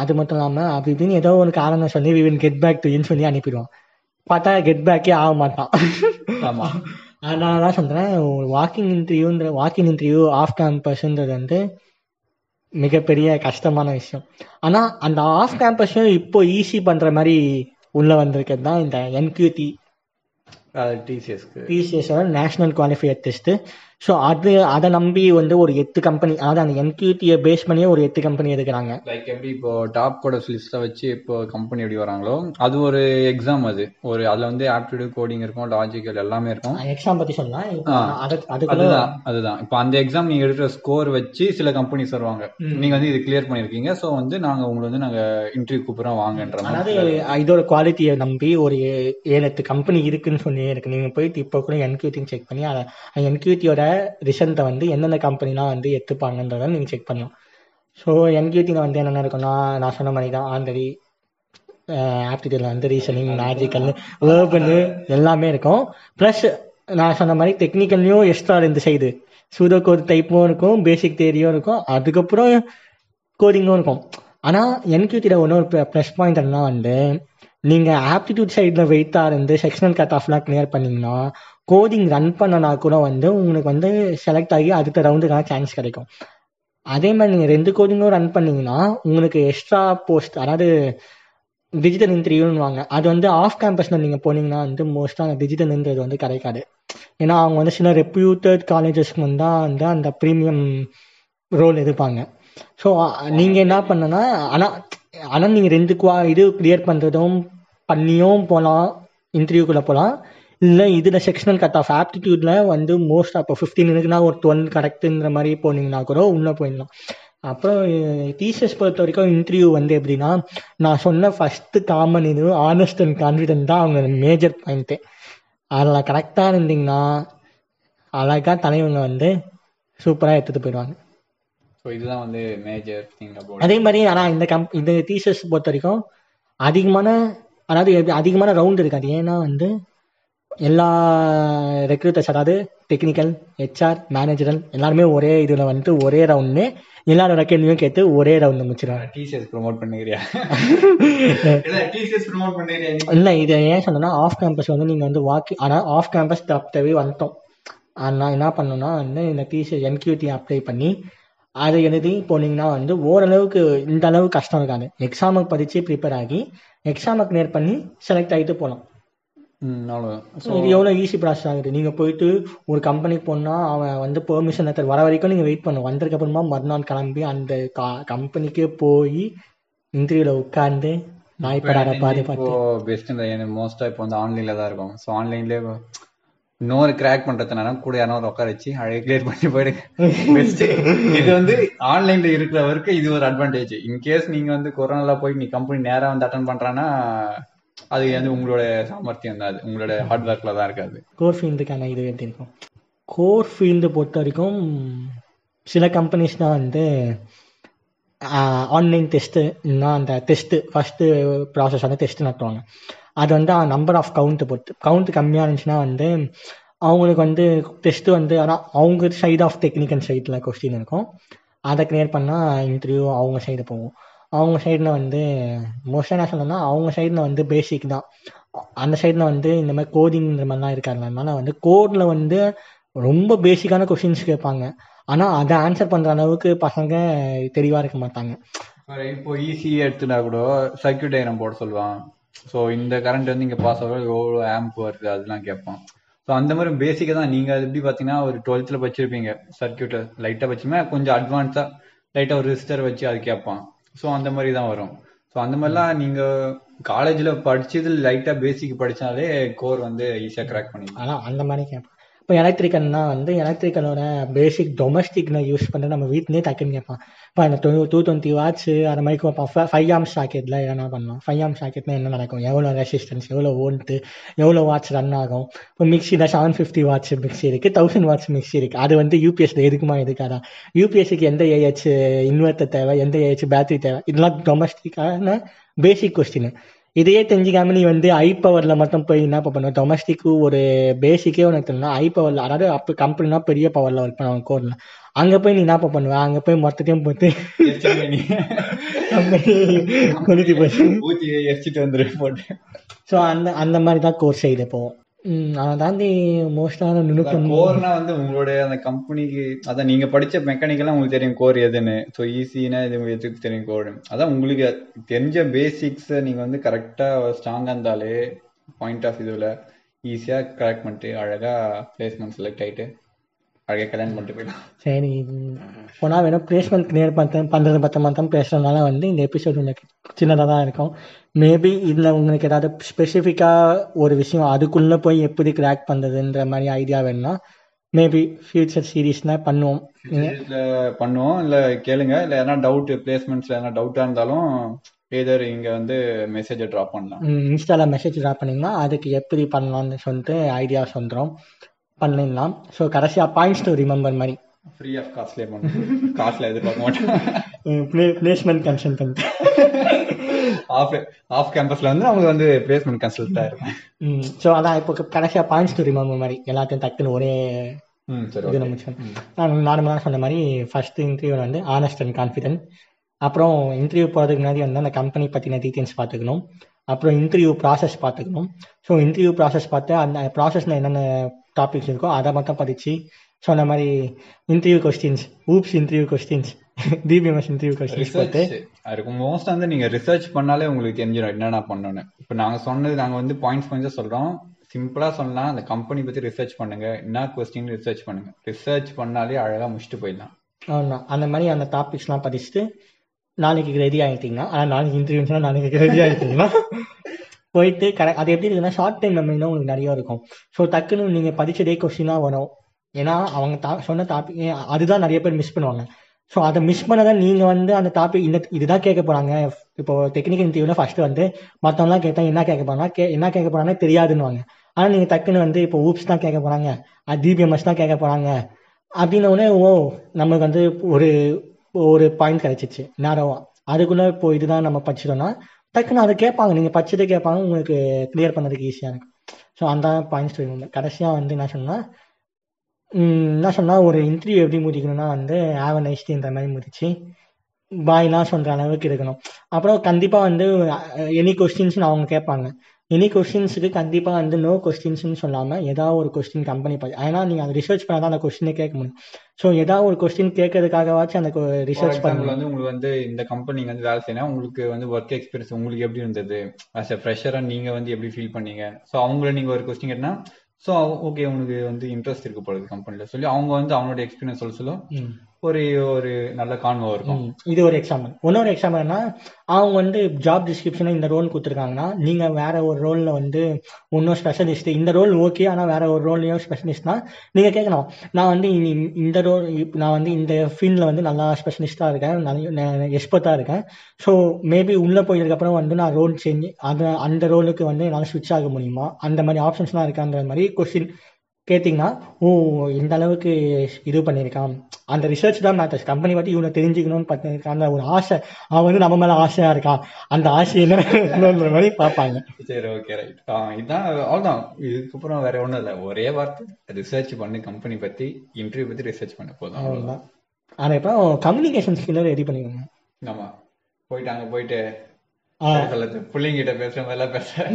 அது மட்டும் இல்லாமல் அப்படி இப்படின்னு ஏதோ ஒரு காரணம் சொல்லி we will get back to சொல்லி அனுப்பிடுவான். பார்த்தா கெட் பேக்கே ஆக மாட்டான். ஆமா. அதனால தான் சொல்கிறேன் வாக்கிங் இன்டர்வியூன்ற வாக்கிங் இன்டர்வியூ ஆஃப் கேம்பஸ்ன்றது வந்து மிகப்பெரிய கஷ்டமான விஷயம். ஆனால் அந்த ஆஃப் கேம்பஸையும் இப்போ ஈஸி பண்ணுற மாதிரி உள்ள வந்திருக்கிறது தான் இந்த NQT டிசிஎஸ்க்கு பிசிஎஸோட national qualifier test so அது அதை நம்பி வந்து ஒரு எட்டு கம்பெனி அதாவது அந்த என்கியூடியை பேஸ் பண்ணியே ஒரு எட்டு கம்பெனி எடுக்கிறாங்க. லைக் எப்படி இப்போ டாப் கோட லிஸ்ட்ல வச்சு இப்போ கம்பெனி எப்படி வராங்களோ அது ஒரு எக்ஸாம் அது. ஒரு அதுல வந்து ஆப்டிடியூட் கோடிங் இருக்கும் லாஜிக்கல் எல்லாமே இருக்கும். எக்ஸாம் பற்றி சொல்லலாம். அதுதான் அதுதான். இப்போ அந்த எக்ஸாம் நீங்க எடுக்கிற ஸ்கோர் வச்சு சில கம்பெனிஸ் வருவாங்க. நீங்க வந்து இது கிளியர் பண்ணிருக்கீங்க சோ வந்து நாங்க உங்களை வந்து நாங்க இன்டர்வியூ கூப்பிடுறோம் வாங்கன்ற அதாவது இதோட குவாலிட்டியை நம்பி ஒரு ஏ- ஏழு எட்டு கம்பெனி இருக்குன்னு சொல்லி இருக்கு. நீங்க போயிட்டு இப்போ கூட என்கியூட்டி செக் பண்ணி அதை என்கியூட்டியோட ரிசல்ட்டை வந்து எந்தெந்த கம்பெனிலாம் வந்து எடுத்துப்பாங்கன்றத நீங்கள் செக் பண்ணலாம். ஸோ என்கேடியில் வந்து என்னென்ன இருக்குன்னா நான் சொன்ன மாதிரி தான் ஆந்தரி ஆப்டிடியூடில் வந்து ரீசனிங் மேஜிக்கல் வேர்பனு எல்லாமே இருக்கும். ப்ளஸ் நான் சொன்ன மாதிரி டெக்னிக்கல்லையும் எக்ஸ்ட்ரா இந்த சைடு சூதோ கோட் டைப்பும் இருக்கும் பேசிக் தேரியும் இருக்கும். அதுக்கப்புறம் கோடிங்கும் இருக்கும். ஆனால் என்கியூட்டியில் ஒன்று ப்ளஸ் பாயிண்ட் என்ன வந்து நீங்கள் ஆப்டிடியூட் சைடில் வெயிட்டாக இருந்து செக்ஷனல் கட் ஆஃப்லாம் கிளியர் பண்ணிங்கன்னா கோடிங் ரன் பண்ணனா கூட வந்து உங்களுக்கு வந்து செலக்ட் ஆகி அடுத்த ரவுண்டுக்கான சான்ஸ் கிடைக்கும். அதே மாதிரி நீங்கள் ரெண்டு கோடிங்கும் ரன் பண்ணீங்கன்னா உங்களுக்கு எக்ஸ்ட்ரா போஸ்ட் அதாவது டிஜிட்டல் இன்டர்வியூன்னு வாங்க அது வந்து ஆஃப் கேம்பஸில் நீங்கள் போனீங்கன்னா வந்து மோஸ்ட்டாக அந்த டிஜிட்டல்ன்றது வந்து கிடைக்காது. ஏன்னா அவங்க வந்து சில ரெப்யூட்டட் காலேஜஸ்க்கு வந்தால் வந்து அந்த ப்ரீமியம் ரோல் எதிர்ப்பாங்க ஸோ நீங்கள் என்ன பண்ணனா ஆனால் ஆனால் நீங்கள் ரெண்டு குவா இது கிளியர் பண்ணுறதும் பண்ணியும் போகலாம் இன்டர்வியூக்குள்ளே போகலாம் இல்லை இதில் செக்ஷனல் கட் ஆஃப் ஆப்டிடியூடில் வந்து மோஸ்ட் அப்போ ஃபிஃப்டீன் இருக்குன்னா ஒரு டுவெல் கரெக்டுன்ற மாதிரி போனீங்கன்னா கூட உள்ளே போயிடலாம். அப்புறம் டீச்சர்ஸ் பொறுத்த வரைக்கும் இன்டர்வியூ வந்து எப்படின்னா நான் சொன்ன ஃபஸ்ட்டு காமன் இது ஆனஸ்ட் அண்ட் கான்ஃபிடென்ட் தான் அவங்க மேஜர் பாயிண்ட்டு அதில் கரெக்டாக இருந்தீங்கன்னா அழகாக தலைவங்க வந்து சூப்பராக எடுத்துகிட்டு போயிடுவாங்க. ஸோ இதுதான் வந்து மேஜர் திங் அபவுட் அதே மாதிரி ஆனால் இந்த கம் இந்த டீச்சர்ஸ் பொறுத்த வரைக்கும் அதிகமான அதாவது அதிகமான ரவுண்ட் இருக்காது. ஏன்னா வந்து எல்லா ரெக்ரூட்டர்ஸ் அதாவது டெக்னிக்கல் ஹெச்ஆர் மேனேஜரல் எல்லாருமே ஒரே இதில் வந்துட்டு ஒரே ரவுண்டு எல்லாரோட கேள்வியும் கேட்டு ஒரே ரவுண்டு முடிச்சிருவாங்க. டிசிஎஸ் ப்ரோமோட் பண்ணுகிறியா டிசிஎஸ் ப்ரோமோட் பண்ணுகிறியா? இல்லை இதை ஏன் சொன்னேன்னா ஆஃப் கேம்பஸ் வந்து நீங்கள் வந்து வாக்கி ஆனால் ஆஃப் கேம்பஸ் தப்பவே வந்துட்டோம். நான் என்ன பண்ணணும்னா வந்து இந்த டிசி என்கியூடி அப்ளை பண்ணி அதை எழுதி போனீங்கன்னா வந்து ஓரளவுக்கு இந்த அளவு கஷ்டம் இருக்காது. எக்ஸாமுக்கு படித்து ப்ரிப்பேர் ஆகி எக்ஸாமை கிளியர் பண்ணி செலக்ட் ஆகிட்டு போகலாம் இது எவ்வளோ ஈஸி ப்ராசஸ் ஆகுது? நீங்கள் போயிட்டு ஒரு கம்பெனிக்கு போனால் அவன் வந்து பெர்மிஷன் லெட்டர் வர வரைக்கும் நீங்கள் வெயிட் பண்ணணும். வந்ததுக்கு அப்புறமா மறுநாள் கிளம்பி அந்த கா கம்பெனிக்கே போய் இன்டர்வியூவில் உட்காந்து பாது இப்போ பெஸ்ட் இந்த மோஸ்டா இப்போ வந்து ஆன்லைன்ல தான் இருக்கும். ஸோ ஆன்லைன்லயே இன்னொரு கிராக் பண்றதுனால கூட யாரும் உட்கார வச்சு அழகா கிளியர் பண்ணி போயிடுங்க. பெஸ்ட் இது வந்து ஆன்லைன்ல இருக்கிறவருக்கு இது ஒரு அட்வான்டேஜ் இன்கேஸ் நீங்க வந்து கொரோனால போய் நீ கம்பெனி நேரா வந்து அட்டன் பண்றான்னா அது வந்து உங்களோட சாமர்த்தியம் தான். அது உங்களோட ஹார்ட் ஒர்க்ல தான் இருக்காது. கோர் ஃபீல்டுக்கான இது எப்படி இருக்கும்? கோர் ஃபீல்டு பொறுத்த வரைக்கும் சில கம்பெனிஸ் தான் வந்து ஆன்லைன் டெஸ்ட்டு இல்லைன்னா அந்த டெஸ்ட்டு ஃபஸ்ட்டு ப்ராசஸ் வந்து டெஸ்ட் நடத்துவாங்க அது வந்து நம்பர் ஆஃப் கவுண்ட் பொறுத்து கவுண்ட் கம்மியாக இருந்துச்சுன்னா வந்து அவங்களுக்கு வந்து டெஸ்ட்டு வந்து ஆனால் அவங்க சைடு ஆஃப் டெக்னிக்கல் சைடில் கொஸ்டின் இருக்கும். அதை கிளியர் பண்ணால் இன்டர்வியூ அவங்க சைடு போகும். அவங்க சைடில் வந்து மோஸ்ட்டாக என்ன சொல்லணும்னா அவங்க சைடில் வந்து பேசிக் தான். அந்த சைடில் வந்து இந்த மாதிரி கோடிங்கிற மாதிரிலாம் இருக்காங்க அதனால வந்து கோடில் வந்து ரொம்ப பேசிக்கான கொஷின்ஸ் கேட்பாங்க. ஆனால் அதை ஆன்சர் பண்ணுற அளவுக்கு பசங்க தெளிவாக இருக்க மாட்டாங்க. இப்போ ஈஸி எடுத்துட்டா கூட சர்க்கியூட் டயக்ராம் போட சொல்லுவான். ஸோ இந்த கரண்ட் வந்து இங்க பாஸ் ஆகும் எவ்வளோ ஆம்ப் வருது அதெல்லாம் கேட்பான் ஸோ அந்த மாதிரி பேசிக்காக தான் நீங்க அது எப்படி பார்த்தீங்கன்னா ஒரு டுவெல்த்தில் வச்சிருப்பீங்க. சர்க்கியூட்டை லைட்டாக வச்சுமே கொஞ்சம் அட்வான்ஸாக லைட்டாக ஒரு ரிஜிஸ்டர் வச்சு அது கேட்பான் ஸோ அந்த மாதிரி தான் வரும். ஸோ அந்த மாதிரிலாம் நீங்க காலேஜில் படிச்சது லைட்டாக பேசிக் படிச்சாலே கோர் வந்து ஈஸியாக கிராக் பண்ணி ஆனால் அந்த மாதிரி கேட்பேன் இப்போ எலக்ட்ரிக்கல்னால் வந்து எலக்ட்ரிக்கலோட பேசிக் டொமஸ்டிக்ல யூஸ் பண்ணுறது நம்ம வீட்லேயே டக்குன்னு கேட்பான். இப்போ அந்த டூ டூ டுவெண்ட்டி வாட்ஸ் அந்த மாதிரி கேட்பான். ஃபைவ் ஆம் ஷாக்கெட்டில் என்ன பண்ணலாம். ஃபைவ் ஆம் ஷாக்கெட்னா என்ன நடக்கும்? எவ்வளோ ரெசிஸ்டன்ஸ் எவ்வளோ ஓல்ட்டு எவ்வளோ வாட்ஸ் ரன் ஆகும்? இப்போ மிக்சியில் செவன் ஃபிஃப்டி வாட்ஸ் மிக்சி இருக்குது தௌசண்ட் வாட்ஸ் மிக்சி இருக்குது அது வந்து யூபிஎஸ்சில் எதுக்குமா எதுக்காதா? யூபிஎஸ்சிக்கு எந்த ஏஹெச் இன்வெர்ட்டர் தேவை? எந்த ஏஹெச் பேட்டரி தேவை? இதெல்லாம் டொமஸ்டிக்கான பேசிக் கொஸ்டின் இதையே தெரிஞ்சுக்காம நீ வந்து ஐ பவர்ல மட்டும் போய் என்ன பண்ணுவ? டொமஸ்டிக்கு ஒரு பேசிக்கே உனக்கு தெரியும்னா ஐ பவர்ல அதாவது அப்போ கம்பெனினா பெரிய பவர்ல ஒர்க் பண்ணுவாங்க கோர்ல அங்க போய் நீ என்ன பண்ணுவ? அங்க போய் மொத்தத்தையும் போட்டு கொளுத்தி போச்சு ஊற்றி எரிச்சிட்டு வந்துரு. போட்டு ஸோ அந்த அந்த மாதிரி தான் கோர்ஸ் செய்து போவோம் நான் தாண்டி மோஸ்டான நுணுக்கம் கோர்னா வந்து உங்களுடைய அந்த கம்பெனிக்கு அதான் நீங்க படிச்ச மெக்கானிக்கெல்லாம் உங்களுக்கு தெரியும் கோர் எதுன்னு. ஸோ ஈஸினா இது எதுக்கு தெரியும் கோர்? அதான் உங்களுக்கு தெரிஞ்ச பேசிக்ஸ் நீங்க வந்து கரெக்டா ஸ்ட்ராங்கா இருந்தாலே பாயிண்ட் ஆஃப் இதுல ஈஸியா கரெக்ட் பண்ணிட்டு அழகா பிளேஸ்மெண்ட் செலக்ட் ஆயிட்டு அழகா கல்யாணம் பண்ணிட்டு போயிடலாம் சரி போனா வேணும் பிளேஸ்மெண்ட் கிளியர் பண்ண பண்றது பத்த மட்டும். பேசுறதுனால வந்து இந்த எபிசோட் உங்களுக்கு சின்னதாக தான் இருக்கும். மேபி இதில் உங்களுக்கு ஏதாவது ஸ்பெசிஃபிக்காக ஒரு விஷயம் அதுக்குள்ளே போய் எப்படி கிராக் பண்ணுறதுன்ற மாதிரி ஐடியா வேணும்னா மேபி ஃபியூச்சர் சீரீஸ்னா பண்ணுவோம். பண்ணுவோம். இல்ல கேளுங்க. இல்ல எதனா டவுட் பிளேஸ்மெண்ட்ஸ்ல எதனா டவுட்டா இருந்தாலும் ஏதர் இங்க வந்து மெசேஜை ட்ராப் பண்ணலாம். இன்ஸ்டாவில் மெசேஜ் ட்ராப் பண்ணிங்கன்னா அதுக்கு எப்படி பண்ணலாம்னு சொல்லிட்டு ஐடியாஸ் வந்துடும் பண்ணிடலாம் ஸோ கடைசியாக பாயிண்ட்ஸ் டு ரிமெம்பர் மாதிரி ஃப்ரீ ஆஃப் காஸ்ட்லேயே பண்ணுவோம் காசுல எதிர்பார்க்க மாட்டோம். Play placement consultant off off கேம்பஸ்ல வந்து நமக்கு வந்து பிளேஸ்மெண்ட் கன்சல்ட்டா இருக்கும் ஸோ அதான் இப்போ கடைசியாக பாயிண்ட்ஸ் டு ரிமெம்பர் மாதிரி எல்லாத்தையும் டக்குன்னு ஒரே இது நான் நார்மலாக சொன்ன மாதிரி ஃபர்ஸ்ட் இன்டர்வியூ வந்து ஆனஸ்ட் அண்ட் கான்ஃபிடென்ட் அப்புறம் இன்டர்வியூ போகிறதுக்கு முன்னாடி வந்து அந்த கம்பெனி பற்றின டீட்டெயில்ஸ் பார்த்துக்கணும். அப்புறம் இன்டர்வியூ ப்ராசஸ் பார்த்துக்கணும். ஸோ இன்டர்வியூ ப்ராசஸ் பார்த்து அந்த ப்ராசஸில் என்னென்ன டாபிக்ஸ் இருக்கோ அதை மட்டும் படித்து சொன்ன மாதிரி interview questions oops interview questions DBMS interview questions research அதுக்கு மோஸ்ட் வந்து நீங்க ரிசர்ச் பண்ணாலே உங்களுக்கு தெரிஞ்சிடும் என்னென்ன பண்ணணும்னு. இப்போ நாங்க சொன்னது நாங்க வந்து பாயிண்ட்ஸ் பாயிண்ட்ஸ் சொல்றோம். சிம்பிளா சொல்லலாம் அந்த கம்பெனி பத்தி ரிசர்ச் பண்ணுங்க. என்ன கொஸ்டின் ரிசர்ச் பண்ணுங்க. ரிசர்ச் பண்ணாலே அழகா முடிச்சுட்டு போயிடலாம். ஆமாம் அந்த மாதிரி அந்த டாபிக்ஸ்லாம் படிச்சுட்டு நாளைக்கு ரெடி ஆகிட்டீங்கன்னா ஆனால் நாளைக்கு இன்டர்வியூஸ்லாம் நாளைக்கு ரெடி ஆகிட்டீங்கன்னா போயிட்டு கரெக்ட் அது எப்படி இருக்குன்னா ஷார்ட் டைம் மெமரினா உங்களுக்கு நிறைய இருக்கும். ஸோ டக்குன்னு நீங்கள் படிச்சதே கொஸ்டினாக வரும். ஏன்னா அவங்க தா சொன்ன டாபிக் அதுதான் நிறைய பேர் மிஸ் பண்ணுவாங்க. ஸோ அதை மிஸ் பண்ணதான் நீங்கள் வந்து அந்த டாபிக் இந்த இதுதான் கேட்க போகிறாங்க இப்போ டெக்னிக்கல் இன்டர்வியூவில் ஃபஸ்ட்டு வந்து மற்றவங்களாம் கேட்டால் என்ன கேட்க போறாங்க கே என்ன கேட்க போகிறாங்க தெரியாதுன்னுவாங்க. ஆனால் நீங்கள் டக்குன்னு வந்து இப்போ ஊப்ஸ் தான் கேட்க போகிறாங்க டிபிஎம்எஸ் தான் கேட்க போகிறாங்க அப்படின்ன ஓ நமக்கு வந்து ஒரு ஒரு பாயிண்ட் கிடைச்சிச்சு நேரம் அதுக்குள்ள இப்போ இதுதான் நம்ம படிச்சிட்டோம்னா டக்குன்னு அதை கேட்பாங்க. நீங்க படிச்சதே கேட்பாங்க. உங்களுக்கு கிளியர் பண்ணதுக்கு ஈஸியா இருக்கும். ஸோ அந்த பாயிண்ட்ஸ் சொல்லணும் கடைசியாக வந்து என்ன சொன்னால் என்ன சொன்னால் ஒரு இன்டர்வியூ எப்படி முடிக்கணும்னா வந்து ஆவன் ஐஸ்டின்ற மாதிரி முடிச்சு பாய்லாம் சொல்கிற அளவுக்கு இருக்கணும் அப்புறம் கண்டிப்பாக வந்து எனி கொஸ்டின்ஸ் அவங்க கேட்பாங்க. எனி கொஸ்டின்ஸுக்கு கண்டிப்பாக வந்து நோ கொஸ்டின்ஸ்னு சொல்லாமல் ஏதாவது ஒரு கொஸ்டின் கம்பெனி பார்த்து ஏன்னா நீங்கள் அதை ரிசர்ச் பண்ணால் தான் அந்த கொஸ்டினே கேட்க முடியும். ஸோ ஏதாவது ஒரு கொஸ்டின் கேட்கறதுக்காகவாச்சும் அந்த ரிசர்ச் பண்ணணும். வந்து உங்களுக்கு வந்து இந்த கம்பெனி வந்து வேலை செய்யணும் உங்களுக்கு வந்து ஒர்க் எக்ஸ்பீரியன்ஸ் உங்களுக்கு எப்படி இருந்தது? ஆஸ் எ ஃப்ரெஷரா நீங்க வந்து எப்படி ஃபீல் பண்ணீங்க? ஸோ அவங்கள நீங்க ஒரு கொஸ்டின் கேட்டா ஸோ ஓகே உனக்கு வந்து இன்ட்ரெஸ்ட் இருக்கு போல கம்பெனில சொல்லி அவங்க வந்து அவங்களோட எக்ஸ்பீரியன்ஸ் சொல்ல சொல்ல ம். ஒரு ஒரு நல்ல கான்வோ இருக்கும். இது ஒரு எக்ஸாம்பிள் இன்னொரு எக்ஸாம்பிள்னா அவங்க வந்து ஜாப் டிஸ்கிரிப்ஷனில் இந்த ரோல் கொடுத்துருக்காங்கன்னா நீங்கள் வேற ஒரு ரோலில் வந்து இன்னும் ஸ்பெஷலிஸ்ட் இந்த ரோல் ஓகே ஆனால் வேற ஒரு ரோல்லையும் ஸ்பெஷலிஸ்ட்னா நீங்கள் கேட்கணும் நான் வந்து இந்த ரோல் நான் வந்து இந்த ஃபீல்டில் வந்து நல்லா ஸ்பெஷலிஸ்ட்டாக இருக்கேன் நல்ல எக்ஸ்பர்ட்டாக இருக்கேன். ஸோ மேபி உள்ளே போயிட்டதுக்கப்புறம் வந்து நான் ரோல் சேஞ்ச் அந்த அந்த ரோலுக்கு வந்து என்னால் ஸ்விட்ச் ஆக முடியுமா? அந்த மாதிரி ஆப்ஷன்ஸ்லாம் இருக்கான்ற மாதிரி கொஸ்டின் கேட்டிங்கன்னா ஓ இந்த அளவுக்கு இது பண்ணியிருக்கான். அந்த ரிசர்ச் தான் மேட்டர்ஸ் கம்பெனி பற்றி இவனை தெரிஞ்சுக்கணும்னு பண்ணியிருக்கான் அந்த ஒரு ஆசை. அவன் வந்து நம்ம மேலே ஆசையா இருக்கான் அந்த ஆசை என்னன்ற மாதிரி பார்ப்பாங்க. சரி ஓகே ரைட் இதான் அவ்வளவுதான். இதுக்கப்புறம் வேற ஒண்ணும் இல்ல. ஒரே வார்த்தை ரிசர்ச் பண்ணு கம்பெனி பத்தி இன்டர்வியூ பத்தி ரிசர்ச் பண்ண போதும் அவ்வளோதான் ஆனால் இப்போ கம்யூனிகேஷன் ஸ்கில்லை ரெடி பண்ணிக்கோங்க. ஆமா. போயிட்டு அங்க போயிட்டு பிள்ளைங்கிட்ட பேசுற மாதிரி எல்லாம் பேச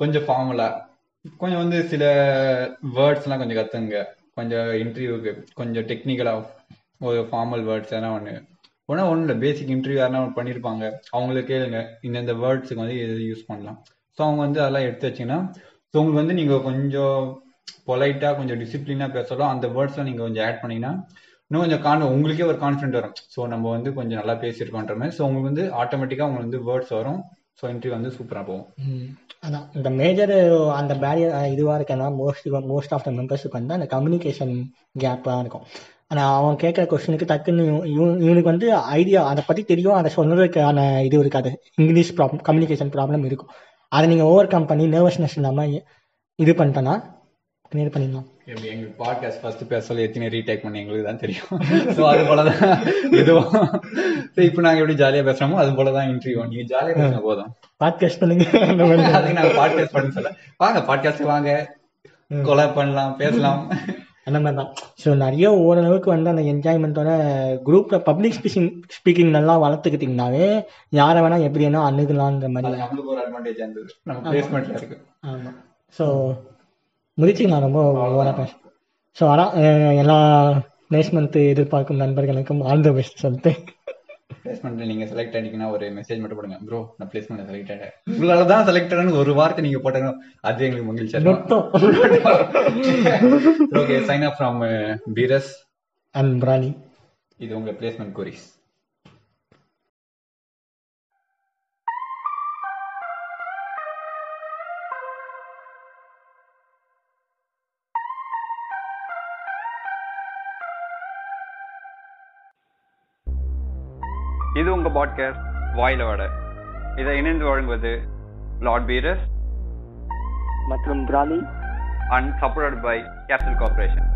கொஞ்சம் ஃபார்முலா கொஞ்சம் வந்து சில வேர்ட்ஸ் எல்லாம் கொஞ்சம் கத்துங்க. கொஞ்சம் இன்டர்வியூக்கு கொஞ்சம் டெக்னிக்கலா ஒரு ஃபார்மல் வேர்ட்ஸ் எதனா ஒண்ணு. ஒன்னா ஒண்ணு இல்ல பேசிக் இன்டர்வியூ யாரா பண்ணிருப்பாங்க. அவங்கள கேளுங்க. இந்தந்த வேர்ட்ஸுக்கு வந்து எது யூஸ் பண்ணலாம். ஸோ அவங்க வந்து அதெல்லாம் எடுத்து வச்சீங்கன்னா ஸோ உங்களுக்கு வந்து நீங்க கொஞ்சம் பொலைட்டா கொஞ்சம் டிசிப்ளினா பேசலாம் அந்த வேர்ட்ஸ்லாம் நீங்க கொஞ்சம் ஆட் பண்ணீங்கன்னா இன்னும் கொஞ்சம் கான் உங்களுக்கே ஒரு கான்ஃபிடென்ட் வரும். ஸோ நம்ம வந்து கொஞ்சம் நல்லா பேசியிருக்கோன்ற மாதிரி. ஸோ உங்களுக்கு வந்து ஆட்டோமேட்டிக்கா உங்களுக்கு வந்து வேர்ட்ஸ் வரும். ஸோ இன்டர்வியூ வந்து சூப்பராக போகும். அதான். இந்த மேஜர் அந்த பேரியர் இதுவாக இருக்கேன்னா மோஸ்ட் மோஸ்ட் ஆஃப் த மெம்பர்ஸுக்கு வந்து அந்த கம்யூனிகேஷன் கேப்பாக இருக்கும். ஆனால் அவன் கேட்குற கொஸ்டினுக்கு டக்குன்னு இவன் இவனுக்கு வந்து ஐடியா அதை பற்றி தெரியும் அதை சொல்றதுக்கான இது இருக்காது. இங்கிலீஷ் ப்ராப்ளம் கம்யூனிகேஷன் ப்ராப்ளம் இருக்கும். அதை நீங்கள் ஓவர் கம் பண்ணி நர்வஸ்னஸ் இல்லாமல் இது பண்ணிட்டேன்னா கிளியர் பண்ணிடலாம் எங்க பாட்காஸ்ட் ஃபர்ஸ்ட் பேச சொல்ல எத்தனை ரீடேக் பண்ணி எங்களுக்கு தான் தெரியும். ஸோ அது போலதான் இதுவும். ஸோ இப்போ நாங்க எப்படி ஜாலியா பேசுறோமோ அது போலதான் இன்டர்வியூ நீங்க ஜாலியா பேசுங்க போதும். பாட்காஸ்ட் பண்ணுங்க. அதுக்கு நாங்க பாட்காஸ்ட் பண்ண சொல்ல. வாங்க பாட்காஸ்ட் வாங்க. கொலை பண்ணலாம் பேசலாம். அந்த மாதிரி தான் ஸோ நிறைய ஓரளவுக்கு வந்து அந்த என்ஜாய்மெண்ட்டோட குரூப்ல பப்ளிக் ஸ்பீக்கிங் ஸ்பீக்கிங் நல்லா வளர்த்துக்கிட்டிங்கனாவே யாரை வேணா எப்படி வேணா அணுகலான்ற மாதிரி. நம்மளுக்கு ஒரு அட்வான்டேஜ் இருக்கு. ஆமாம் ஸோ முடிச்சுக்கலாம் ரொம்ப ஓவராக பேச. ஸோ ஆனால் எல்லா பிளேஸ்மெண்ட் எதிர்பார்க்கும் நண்பர்களுக்கும் ஆல் த பெஸ்ட் சொல்லிட்டு. பிளேஸ்மெண்ட்ல நீங்க செலக்ட் ஆனீங்கன்னா ஒரு மெசேஜ் மட்டும் போடுங்க. ப்ரோ நான் பிளேஸ்மெண்ட் செலக்ட் ஆனேன் உங்களால தான் செலக்ட் ஒரு வார்த்தை நீங்க போட்டாங்க அது எங்களுக்கு மகிழ்ச்சியா நொட்டம். ஓகே சைன் அப் ஃப்ரம் பீரஸ் அண்ட் பிராணி இது உங்க பிளேஸ்மெண்ட் கோரிஸ் இது உங்க பாட்காஸ்ட் வாயில வட. இதை இணைந்து வழங்குவது லார்ட் பீரஸ் மற்றும் பிராணி and support by capital corporation